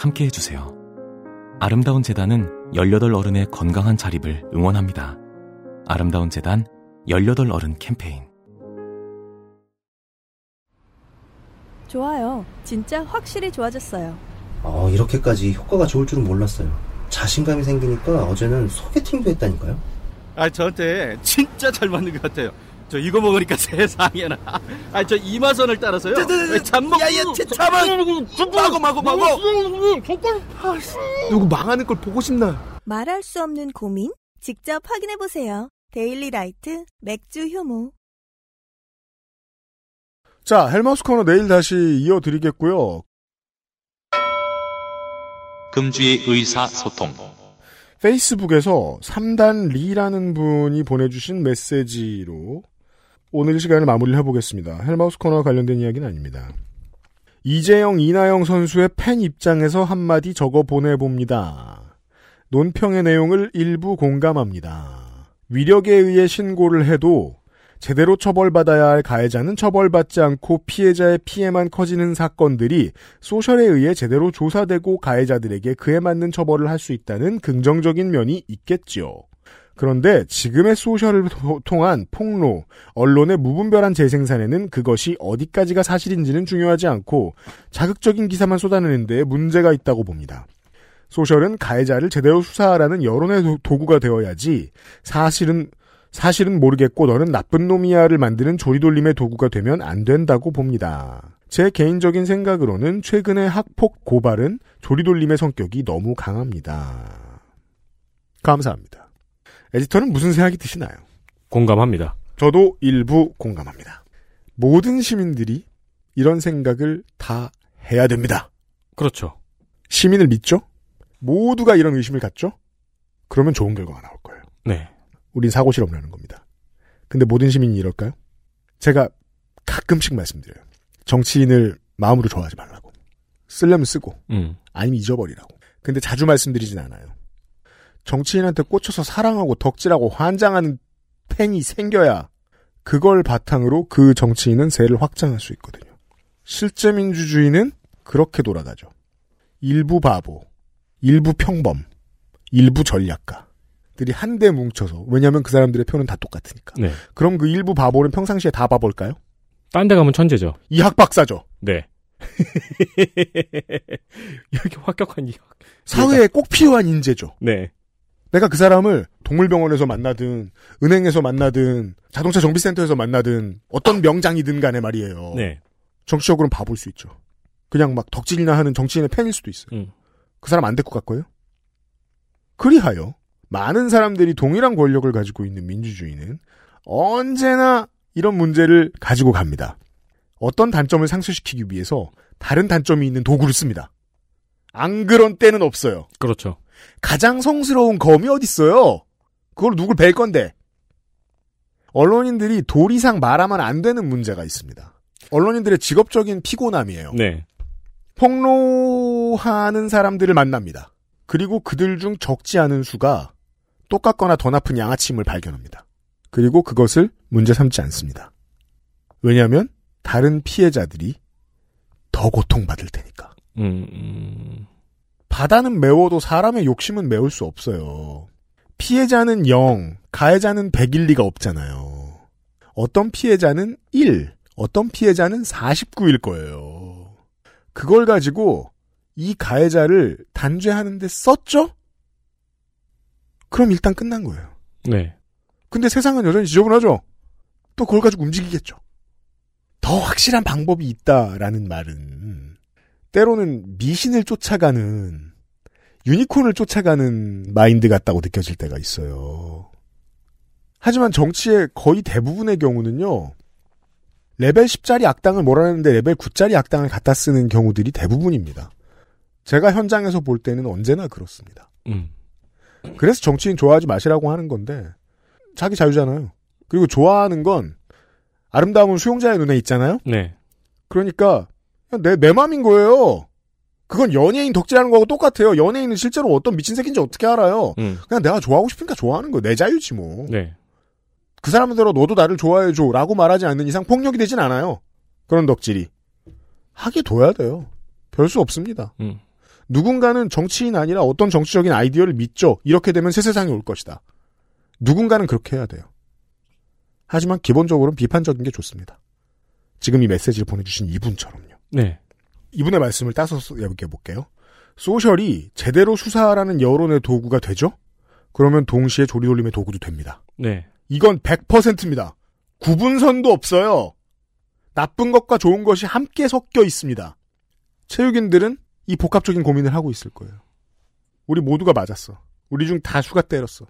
함께 해주세요. 아름다운 재단은 18 어른의 건강한 자립을 응원합니다. 아름다운 재단 18 어른 캠페인. 좋아요. 진짜 확실히 좋아졌어요. 어, 이렇게까지 효과가 좋을 줄은 몰랐어요. 자신감이 생기니까 어제는 소개팅도 했다니까요. 아, 저한테 진짜 잘 맞는 것 같아요. 저 이거 먹으니까 [laughs] 세상에나. 아, 저 이마선을 따라서요. 잠먹. 야야, 잠깐. 마고 마고 마고. 누구 망하는 걸 보고 싶나? 말할 수 없는 고민? 직접 확인해 보세요. 데일리 라이트 맥주 효모. 자, 헬마우스 코너 내일 다시 이어드리겠고요. 금주의 의사소통. 페이스북에서 3단 리라는 분이 보내주신 메시지로 오늘 시간을 마무리를 해보겠습니다. 헬마우스 코너와 관련된 이야기는 아닙니다. 이재영, 이나영 선수의 팬 입장에서 한마디 적어 보내봅니다. 논평의 내용을 일부 공감합니다. 위력에 의해 신고를 해도 제대로 처벌받아야 할 가해자는 처벌받지 않고 피해자의 피해만 커지는 사건들이 소셜에 의해 제대로 조사되고 가해자들에게 그에 맞는 처벌을 할 수 있다는 긍정적인 면이 있겠지요. 그런데 지금의 소셜을 통한 폭로, 언론의 무분별한 재생산에는 그것이 어디까지가 사실인지는 중요하지 않고 자극적인 기사만 쏟아내는 데 문제가 있다고 봅니다. 소셜은 가해자를 제대로 수사하라는 여론의 도구가 되어야지 사실은 사실은 모르겠고 너는 나쁜 놈이야를 만드는 조리돌림의 도구가 되면 안 된다고 봅니다. 제 개인적인 생각으로는 최근의 학폭 고발은 조리돌림의 성격이 너무 강합니다. 감사합니다. 에디터는 무슨 생각이 드시나요? 공감합니다. 저도 일부 공감합니다. 모든 시민들이 이런 생각을 다 해야 됩니다. 그렇죠. 시민을 믿죠? 모두가 이런 의심을 갖죠? 그러면 좋은 결과가 나올 거예요. 네. 우린 사고 실험이라는 겁니다. 근데 모든 시민이 이럴까요? 제가 가끔씩 말씀드려요. 정치인을 마음으로 좋아하지 말라고. 쓰려면 쓰고, 음. 아니면 잊어버리라고. 근데 자주 말씀드리진 않아요. 정치인한테 꽂혀서 사랑하고 덕질하고 환장하는 팬이 생겨야 그걸 바탕으로 그 정치인은 세를 확장할 수 있거든요. 실제 민주주의는 그렇게 돌아가죠. 일부 바보, 일부 평범, 일부 전략가. 들이 한데 뭉쳐서 왜냐하면 그 사람들의 표는 다 똑같으니까. 네. 그럼 그 일부 바보는 평상시에 다 바볼까요? 딴 데 가면 천재죠. 이학 박사죠. 네. [laughs] 이렇게 확격한 이 사회에 꼭 필요한 인재죠. 네. 내가 그 사람을 동물병원에서 만나든 은행에서 만나든 자동차 정비센터에서 만나든 어떤 명장이든 간에 말이에요. 네. 정치적으로는 바볼 수 있죠. 그냥 막 덕질이나 하는 정치인의 팬일 수도 있어요. 음. 그 사람 안 데리고 갈 거예요? 그리하여 많은 사람들이 동일한 권력을 가지고 있는 민주주의는 언제나 이런 문제를 가지고 갑니다. 어떤 단점을 상쇄시키기 위해서 다른 단점이 있는 도구를 씁니다. 안 그런 때는 없어요. 그렇죠. 가장 성스러운 검이 어딨어요? 그걸 누굴 뵐 건데? 언론인들이 도리상 말하면 안 되는 문제가 있습니다. 언론인들의 직업적인 피곤함이에요. 네. 폭로하는 사람들을 만납니다. 그리고 그들 중 적지 않은 수가 똑같거나 더 나쁜 양아침을 발견합니다. 그리고 그것을 문제 삼지 않습니다. 왜냐하면 다른 피해자들이 더 고통받을 테니까. 음, 음. 바다는 매워도 사람의 욕심은 메울 수 없어요. 피해자는 0, 가해자는 100일 리가 없잖아요. 어떤 피해자는 1, 어떤 피해자는 49일 거예요. 그걸 가지고 이 가해자를 단죄하는데 썼죠? 그럼 일단 끝난 거예요. 네. 근데 세상은 여전히 지저분하죠? 또 그걸 가지고 움직이겠죠. 더 확실한 방법이 있다라는 말은 때로는 미신을 쫓아가는 유니콘을 쫓아가는 마인드 같다고 느껴질 때가 있어요. 하지만 정치의 거의 대부분의 경우는요. 레벨 10짜리 악당을 몰아내는데 레벨 9짜리 악당을 갖다 쓰는 경우들이 대부분입니다. 제가 현장에서 볼 때는 언제나 그렇습니다. 음. 그래서 정치인 좋아하지 마시라고 하는 건데 자기 자유잖아요. 그리고 좋아하는 건 아름다움은 수용자의 눈에 있잖아요. 네. 그러니까 내, 내 맘인 거예요. 그건 연예인 덕질하는 거하고 똑같아요. 연예인은 실제로 어떤 미친 새끼인지 어떻게 알아요. 음. 그냥 내가 좋아하고 싶으니까 좋아하는 거예요. 내 자유지 뭐. 네. 그 사람대로 너도 나를 좋아해줘 라고 말하지 않는 이상 폭력이 되진 않아요. 그런 덕질이. 하게 둬야 돼요. 별 수 없습니다. 음. 누군가는 정치인 아니라 어떤 정치적인 아이디어를 믿죠. 이렇게 되면 새 세상이 올 것이다. 누군가는 그렇게 해야 돼요. 하지만 기본적으로는 비판적인 게 좋습니다. 지금 이 메시지를 보내주신 이분처럼요. 네. 이분의 말씀을 따서 해볼게요. 소셜이 제대로 수사하라는 여론의 도구가 되죠? 그러면 동시에 조리돌림의 도구도 됩니다. 네. 이건 100%입니다. 구분선도 없어요. 나쁜 것과 좋은 것이 함께 섞여 있습니다. 체육인들은 이 복합적인 고민을 하고 있을 거예요. 우리 모두가 맞았어. 우리 중 다수가 때렸어.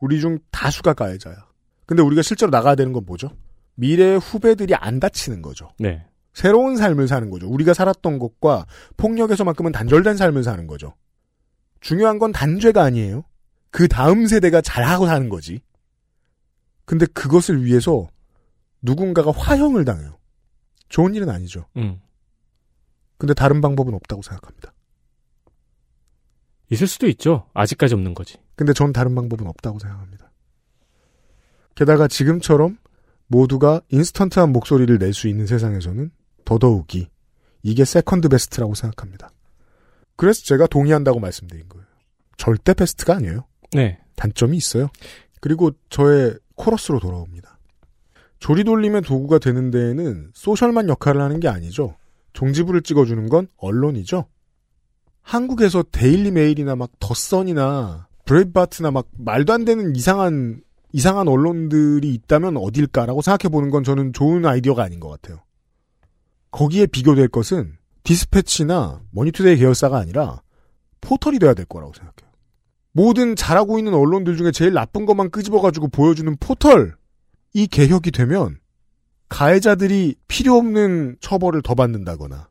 우리 중 다수가 가해자야. 근데 우리가 실제로 나가야 되는 건 뭐죠? 미래의 후배들이 안 다치는 거죠. 네. 새로운 삶을 사는 거죠. 우리가 살았던 것과 폭력에서만큼은 단절된 삶을 사는 거죠. 중요한 건 단죄가 아니에요. 그 다음 세대가 잘하고 사는 거지. 근데 그것을 위해서 누군가가 화형을 당해요. 좋은 일은 아니죠. 음. 근데 다른 방법은 없다고 생각합니다. 있을 수도 있죠. 아직까지 없는 거지. 근데 전 다른 방법은 없다고 생각합니다. 게다가 지금처럼 모두가 인스턴트한 목소리를 낼 수 있는 세상에서는 더더욱이 이게 second best라고 생각합니다. 그래서 제가 동의한다고 말씀드린 거예요. 절대 베스트가 아니에요. 네. 단점이 있어요. 그리고 저의 코러스로 돌아옵니다. 조리 돌림의 도구가 되는 데에는 social만 역할을 하는 게 아니죠. 종지부를 찍어주는 건 언론이죠. 한국에서 Daily Mail이나 막 The Sun이나 Breitbart나 막 말도 안 되는 이상한 이상한 언론들이 있다면 어딜까라고 생각해 보는 건 저는 좋은 아이디어가 아닌 것 같아요. 거기에 비교될 것은 디스패치나 머니투데이 계열사가 아니라 포털이 돼야 될 거라고 생각해요. 모든 잘하고 있는 언론들 중에 제일 나쁜 것만 끄집어가지고 보여주는 포털 이 개혁이 되면 가해자들이 필요 없는 처벌을 더 받는다거나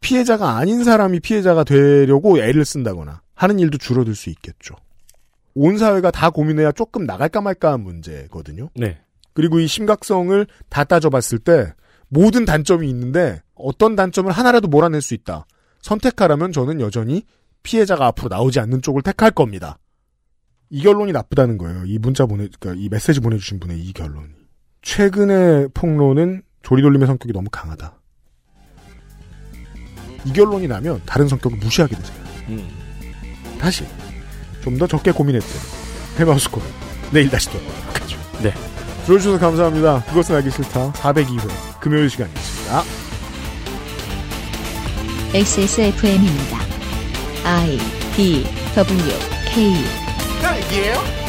피해자가 아닌 사람이 피해자가 되려고 애를 쓴다거나 하는 일도 줄어들 수 있겠죠. 온 사회가 다 고민해야 조금 나갈까 말까 한 문제거든요. 네. 그리고 이 심각성을 다 따져봤을 때 모든 단점이 있는데 어떤 단점을 하나라도 몰아낼 수 있다. 선택하라면 저는 여전히 피해자가 앞으로 나오지 않는 쪽을 택할 겁니다. 이 결론이 나쁘다는 거예요. 이 문자 보내, 그러니까 이 메시지 보내주신 분의 이 결론이. 최근의 폭로는 조리돌림의 성격이 너무 강하다. 이 결론이 나면 다른 성격을 무시하게 되세요. 음. 다시 좀 더 적게 고민했던 해마우스 코너 내일 다시 돌아오도록 하죠. 네. 들어주셔서 감사합니다. 그것은 알기 싫다. 402회 금요일 시간이었습니다. XSFM입니다. I D W K 딸기예요?